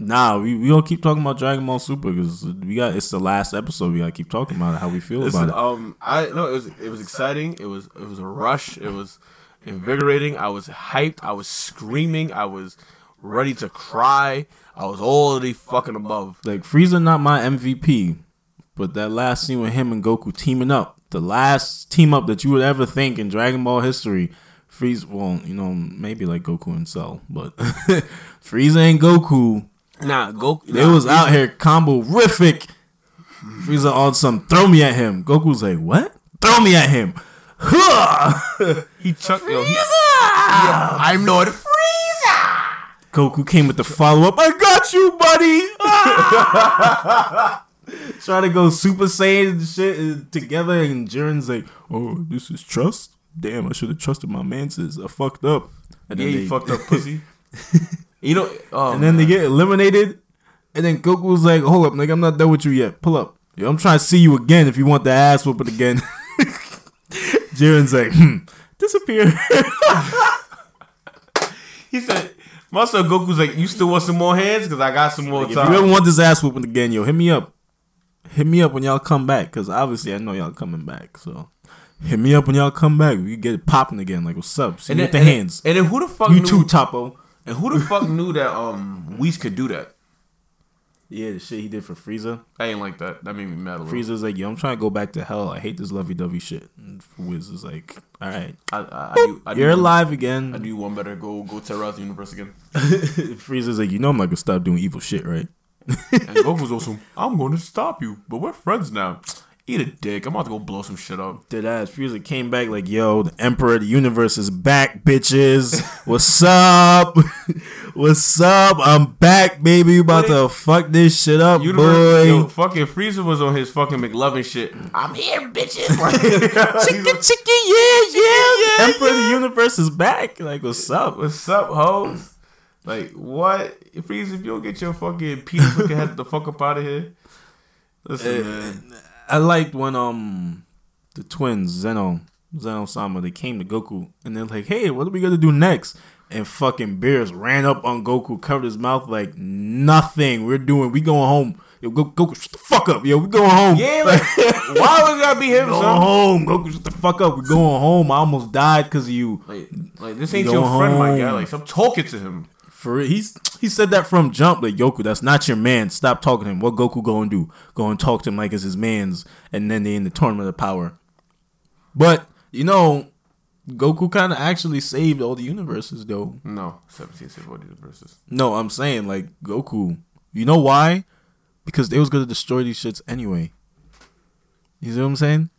Nah, we, we don't keep talking about Dragon Ball Super because we got it's the last episode. We gotta keep talking about it, how we feel Listen, about it. um, I no, it was it was exciting. It was it was a rush. It was invigorating. I was hyped. I was screaming. I was ready to cry. I was all the fucking above. like Frieza not my MVP, but that last scene with him and Goku teaming up, the last team up that you would ever think in Dragon Ball history. Frieza, well, you know, maybe like Goku and Cell, but Frieza and Goku, Nah, go. they was out here combo rific. Frieza on some throw me at him. Goku's like, what? Throw me at him. He chucked. Yo, he, yeah, I'm not Frieza. Goku came with the follow up. I got you, buddy. Ah! Trying to go Super Saiyan and shit uh, together, and Jiren's like, "Oh, this is trust. damn, I should have trusted my manses. I fucked up. And yeah, then you they, fucked up pussy. You know, oh, and then they get eliminated. And then Goku was like, hold up, nigga, I'm not done with you yet. Pull up. Yo, I'm trying to see you again if you want the ass whooping again. Jiren's like, hmm, disappear. he said, "My son Goku's like, you still want some more hands? Because I got some more time. if you ever want this ass whooping again, yo, hit me up. Hit me up when y'all come back, because obviously I know y'all coming back. So hit me up when y'all come back. We get it popping again. Like, what's up? See and then, with the and then- hands. And then who the fuck you knew, too, Toppo. And who the fuck knew that um Whis could do that? Yeah, the shit he did for Frieza. I ain't like that. That made me mad a little. Frieza's like, yo, I'm trying to go back to hell. I hate this lovey-dovey shit. And Whis is like, all right, I, I, I knew, I you're one- alive again. I knew one better go go terrorize the universe again. Frieza's like, you know I'm not gonna stop doing evil shit, right? And Goku's also, I'm going to stop you, but we're friends now. Eat a dick. I'm about to go blow some shit up. Dead ass. Frieza came back like, yo, the Emperor of the Universe is back, bitches. What's up? What's up? I'm back, baby. You about to fuck this shit up, Universe, boy. yo, fucking Frieza was on his fucking McLovin shit. I'm here, bitches. Like, Chicken, chicken, yeah, yeah. the Emperor of the Universe is back. Like, what's up? What's up, hoes? Like, what? Frieza, if you don't get your fucking penis looking head the fuck up out of here. Listen, man. I liked when um the twins Zeno Zeno Sama they came to Goku and they're like, "Hey, what are we gonna do next?" And fucking Beerus ran up on Goku, covered his mouth like nothing. We're doing, we going home. Yo, Go- Goku, shut the fuck up, yo. We going home. Yeah, like, why was gotta be him, going son? home. Goku, shut the fuck up. We're going home. I almost died because of you. Like, like this ain't your friend, my guy. home. Like, stop talking to him. For real, he's he said that from jump. Like Goku, that's not your man. Stop talking to him. What Goku going to do? Go and talk to him like it's his man's, and then they in the tournament of power. But you know, Goku kind of actually saved all the universes, though. No, 17 Civil War versus. No, I'm saying like Goku. You know why? Because they was gonna destroy these shits anyway. You see what I'm saying?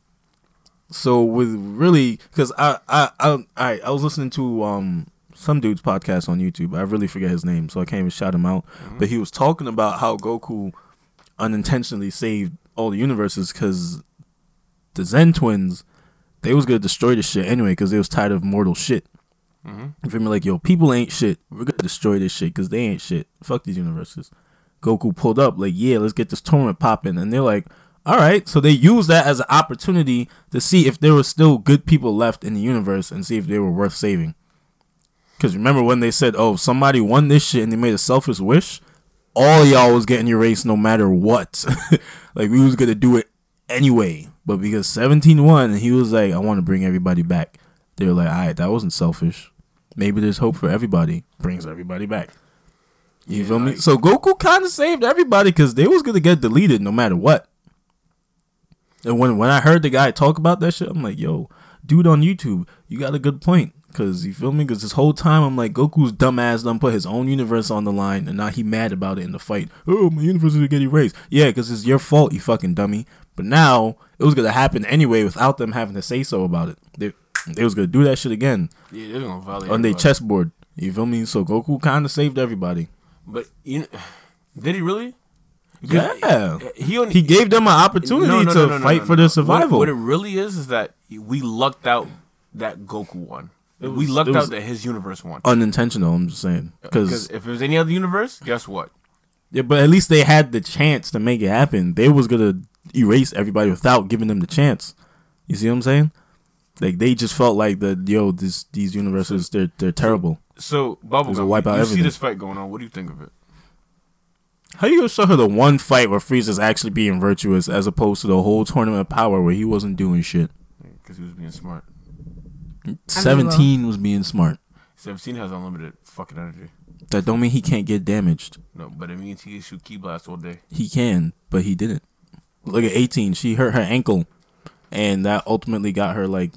So with really, because I I I I, I was listening to um some dude's podcast on YouTube. I really forget his name, so I can't even shout him out. Mm-hmm. But he was talking about how Goku unintentionally saved all the universes because the Zen twins they was gonna destroy the shit anyway because they was tired of mortal shit. Mm-hmm. You feel me? Like, yo, people ain't shit. We're gonna destroy this shit because they ain't shit. Fuck these universes. Goku pulled up, like, yeah, let's get this tournament popping. And they're like, all right. So they used that as an opportunity to see if there were still good people left in the universe and see if they were worth saving. Because remember when they said, oh, somebody won this shit and they made a selfish wish? All y'all was getting erased no matter what. like, we was gonna do it anyway. But because 17 won, and he was like, I want to bring everybody back. They were like, all right, that wasn't selfish. Maybe there's hope for everybody. Brings everybody back. You Yeah, feel me? like- So Goku kind of saved everybody because they was gonna get deleted no matter what. And when when I heard the guy talk about that shit, I'm like, yo, dude on YouTube, you got a good point. Cause you feel me? Cause this whole time I'm like, Goku's dumbass done put his own universe on the line, and now he mad about it in the fight. Oh, my universe is gonna get erased. Yeah, cause it's your fault, you fucking dummy. But now it was gonna happen anyway without them having to say so about it. They they was gonna do that shit again Yeah, they're gonna violate on their chessboard. You feel me? So Goku kind of saved everybody. But you know, did he really? Yeah, He only he gave them an opportunity No, no, to no, no, fight for their survival. What, what it really is is that we lucked out that Goku won. We was- lucked it was- out that his universe won. Unintentional, I'm just saying. Because Because if it was any other universe, guess what? yeah, but at least they had the chance to make it happen. They was gonna erase everybody without giving them the chance. You see what I'm saying? Like they just felt like the yo, this these universes they're they're terrible. So It was a Bubblegum, wipe you, out you see this fight going on. What do you think of it? How you gonna show her the one fight where Frieza's actually being virtuous as opposed to the whole tournament of power where he wasn't doing shit? Because he was being smart. Seventeen was being smart. Seventeen has unlimited fucking energy. That don't mean he can't get damaged. No, but it means he can shoot ki blasts all day. He can, but he didn't. Look at 18. She hurt her ankle, and that ultimately got her like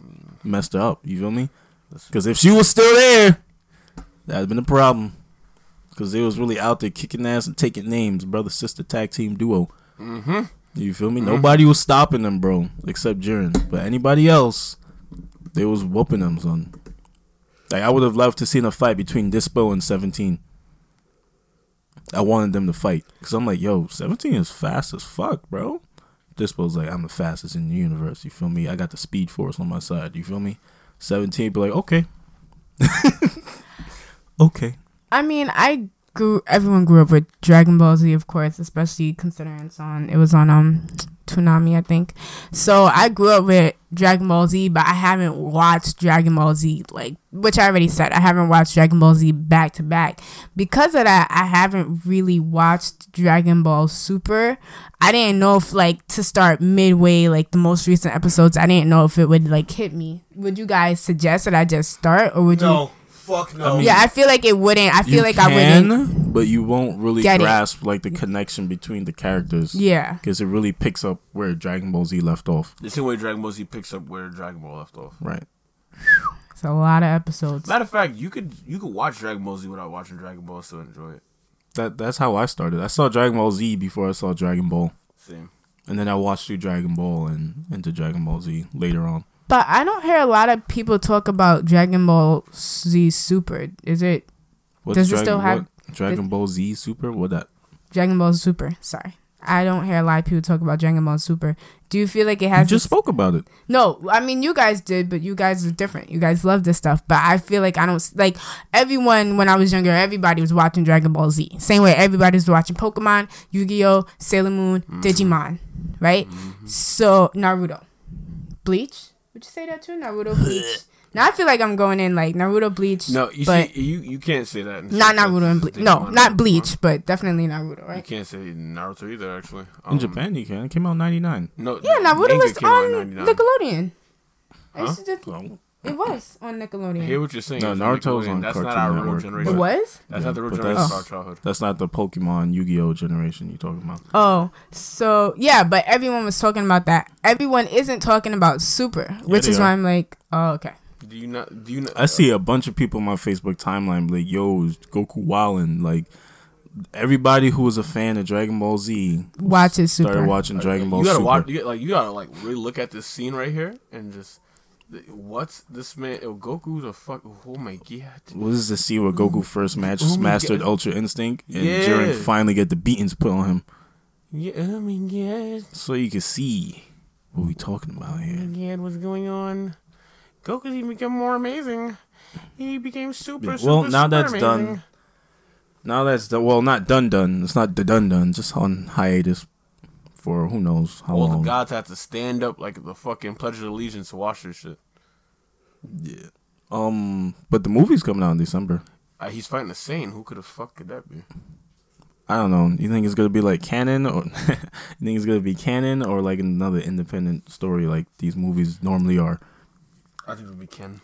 messed up. You feel me? Because if she was still there, that'd been a problem. Because they was really out there kicking ass and taking names, brother sister tag team duo. Mm-hmm. You feel me? Nobody was stopping them, bro, except Jiren. But anybody else, they was whooping them, son. Like I would have loved to seen a fight between Dyspo and 17. I wanted them to fight because I'm like, yo, 17 is fast as fuck, bro. Dyspo's like, I'm the fastest in the universe. You feel me? I got the speed force on my side. You feel me? seventeen, be like, okay, okay. I mean, I grew. Everyone grew up with Dragon Ball Z, of course, especially considering it's on. It was on um, Toonami, I think. So I grew up with Dragon Ball Z, but I haven't watched Dragon Ball Z like, which I already said. I haven't watched Dragon Ball Z back to back because of that. I haven't really watched Dragon Ball Super. I didn't know if like to start midway, like the most recent episodes. I didn't know if it would like hit me. Would you guys suggest that I just start, or would you? Fuck no. Yeah, I feel like it wouldn't. I feel You like I wouldn't. but you won't really Get it. grasp like the connection between the characters. Yeah. because it really picks up where Dragon Ball Z left off. the same way Dragon Ball Z picks up where Dragon Ball left off. Right. It's a lot of episodes. Matter of fact, you could you could watch Dragon Ball Z without watching Dragon Ball and still enjoy it. That that's how I started. I saw Dragon Ball Z before I saw Dragon Ball, Same. and then I watched through Dragon Ball and into Dragon Ball Z later on. But I don't hear a lot of people talk about Dragon Ball Z Super. Is it What's Does it Dragon, still have- what? Dragon Ball Z Super? What that? Dragon Ball Super? Sorry. I don't hear a lot of people talk about Dragon Ball Super. Do you feel like it has? You just this- spoke about it. No, I mean you guys did, but you guys are different. You guys love this stuff, but I feel like I don't like everyone when I was younger. Everybody was watching Dragon Ball Z. Same way everybody was watching Pokemon, Yu Gi Oh, Sailor Moon, Mm-hmm. Digimon, right? So Naruto, Bleach. Would you say that too? Naruto, Bleach. now I feel like I'm going in like Naruto, Bleach. No, you but see, you you can't say that. and not say that Naruto and Bleach. No, not Bleach, but definitely Naruto, You can't say Naruto either. Actually, In Um, Japan, you can. It came out ninety nine. No, Yeah, Naruto was came out in on 99. Nickelodeon. I Huh? used to just- it was on Nickelodeon. I hear what you're saying. No, It's Naruto's on That's Cartoon not our real Network, generation. it was. That's Yeah, not the real but generation that's- of our childhood. That's not the Pokemon Yu Gi Oh generation you're talking about. Oh, so yeah, but everyone was talking about that. Everyone isn't talking about Super, which they is are. why I'm like, oh, okay. Do you not? Do you not? I see a bunch of people on my Facebook timeline be like, "Yo, is Goku wildin'." Like everybody who was a fan of Dragon Ball Z Watches started Super. watching Dragon Ball you gotta Super. watch. You, like you gotta like really look at this scene right here and just. What's this man? Oh, Goku's a fuck. Oh my god. What is the scene where Goku first match Oh mastered God. Ultra Instinct and Yeah. Jiren finally get the beatings put on him, Yeah, oh my god. so you can see what we talking about Oh here. my god, what's going on? Goku's even become more amazing. He became super. Yeah, super well, now super that's done. Now that's the well, not done done. It's not the done done. Just on hiatus for who knows how All long. the gods had to stand up like the fucking Pledge of Allegiance to watch this shit. Yeah. Um, but the movie's coming out in December. Uh, he's fighting the Saiyan. Who could have fuck could that be? I don't know. You think it's gonna be like canon, or you think it's gonna be canon, or like another independent story like these movies normally are? I think it'll be canon.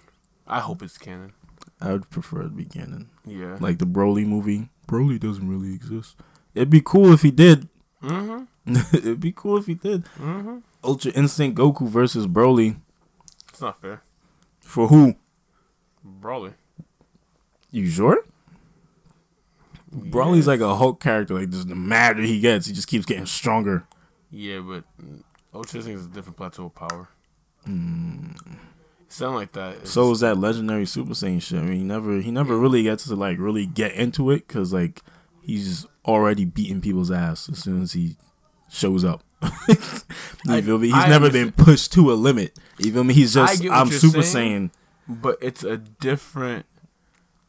I hope it's canon. I would prefer it to be canon, Yeah. like the Broly movie. Broly doesn't really exist. It'd be cool if he did. mm-hmm. It'd be cool if he did. Mm-hmm. Ultra Instinct Goku versus Broly It's not fair. for who? Broly. You sure? Broly's like a Hulk character. Like, the madder he gets, he just keeps getting stronger. Yeah, but mm, Ultra Instinct is a different plateau of power. It sound like that. It's So is that legendary Super Saiyan shit. I mean, he never he never really gets to like really get into it because like he's already beating people's ass as soon as he shows up. you I- feel me? He's I never been pushed to a limit. You feel me? He's just I'm Super saying. Saiyan. but it's a different.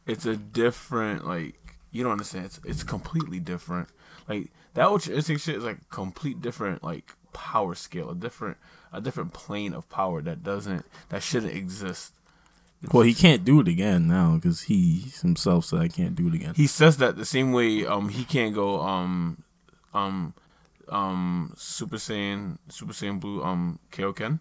It's a different like you don't understand. It's it's completely different. Like that Ultra Instinct shit is like complete different like power scale, a different a different plane of power that doesn't that shouldn't exist. Well, he can't do it again now because he himself said I can't do it again. He says that the same way um he can't go um um um Super Saiyan Super Saiyan Blue um Kaioken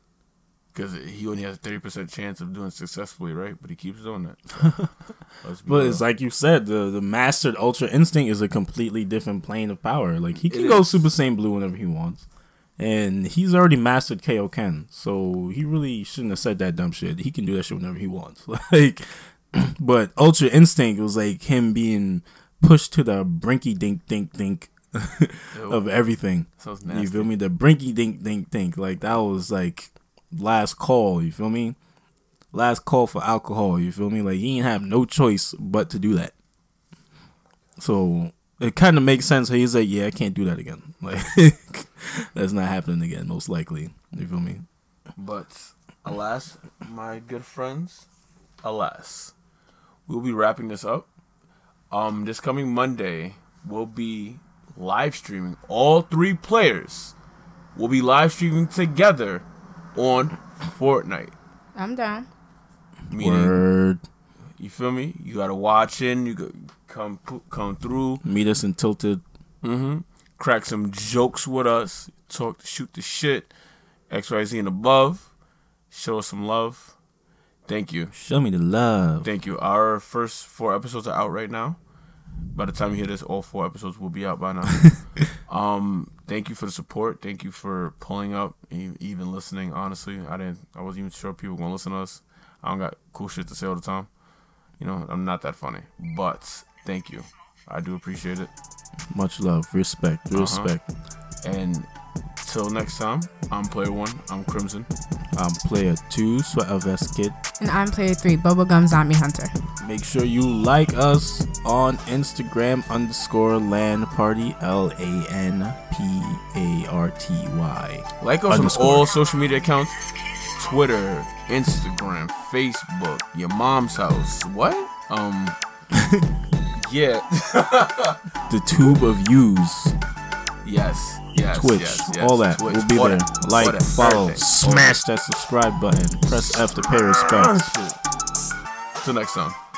because he only has a thirty percent chance of doing it successfully, right? But he keeps doing that. Let's But real. it's like you said, the the mastered Ultra Instinct is a completely different plane of power. Like he can It go is. Super Saiyan Blue whenever he wants, and he's already mastered Kaioken, so he really shouldn't have said that dumb shit. He can do that shit whenever he wants. Like, but Ultra Instinct was like him being pushed to the brinky dink dink dink of everything. sounds You feel me? The brinky dink dink dink. Like that was like last call. You feel me? Last call for alcohol. You feel me? Like he didn't have no choice but to do that. So it kind of makes sense. He's like, yeah, I can't do that again. Like that's not happening again, most likely. You feel me? But alas, my good friends, alas, we'll be wrapping this up. Um, this coming Monday, we'll be live streaming. All three players will be live streaming together on Fortnite. I'm down. Meaning, Word. you feel me? You gotta watch in. You go, come come through. Meet us in Tilted. Mm-hmm. Crack some jokes with us. Talk, shoot the shit. X Y Z and above. Show us some love. Thank you. Show me the love. Thank you. Our first four episodes are out right now. By the time you hear this, all four episodes will be out by now. um, thank you for the support. Thank you for pulling up, even listening. Honestly, I didn't. I wasn't even sure people were gonna listen to us. I don't got cool shit to say all the time. You know, I'm not that funny, but thank you. I do appreciate it. Much love. Respect. Uh-huh. Respect. And till next time, I'm Player One. I'm Crimson. I'm player two, Sweater Vest Kid. And I'm player three, Bubblegum Zombie Hunter. Make sure you like us on Instagram underscore land party L A N P A R T Y. Like us Underscore. on all social media accounts Twitter, Instagram, Facebook, your mom's house. What? Um, yeah. The tube of use, yes, yes. Twitch, yes, yes. all that. Twitch, We'll be all there. Like, that, follow, everything. smash that subscribe button, press F to pay respect. Till next time.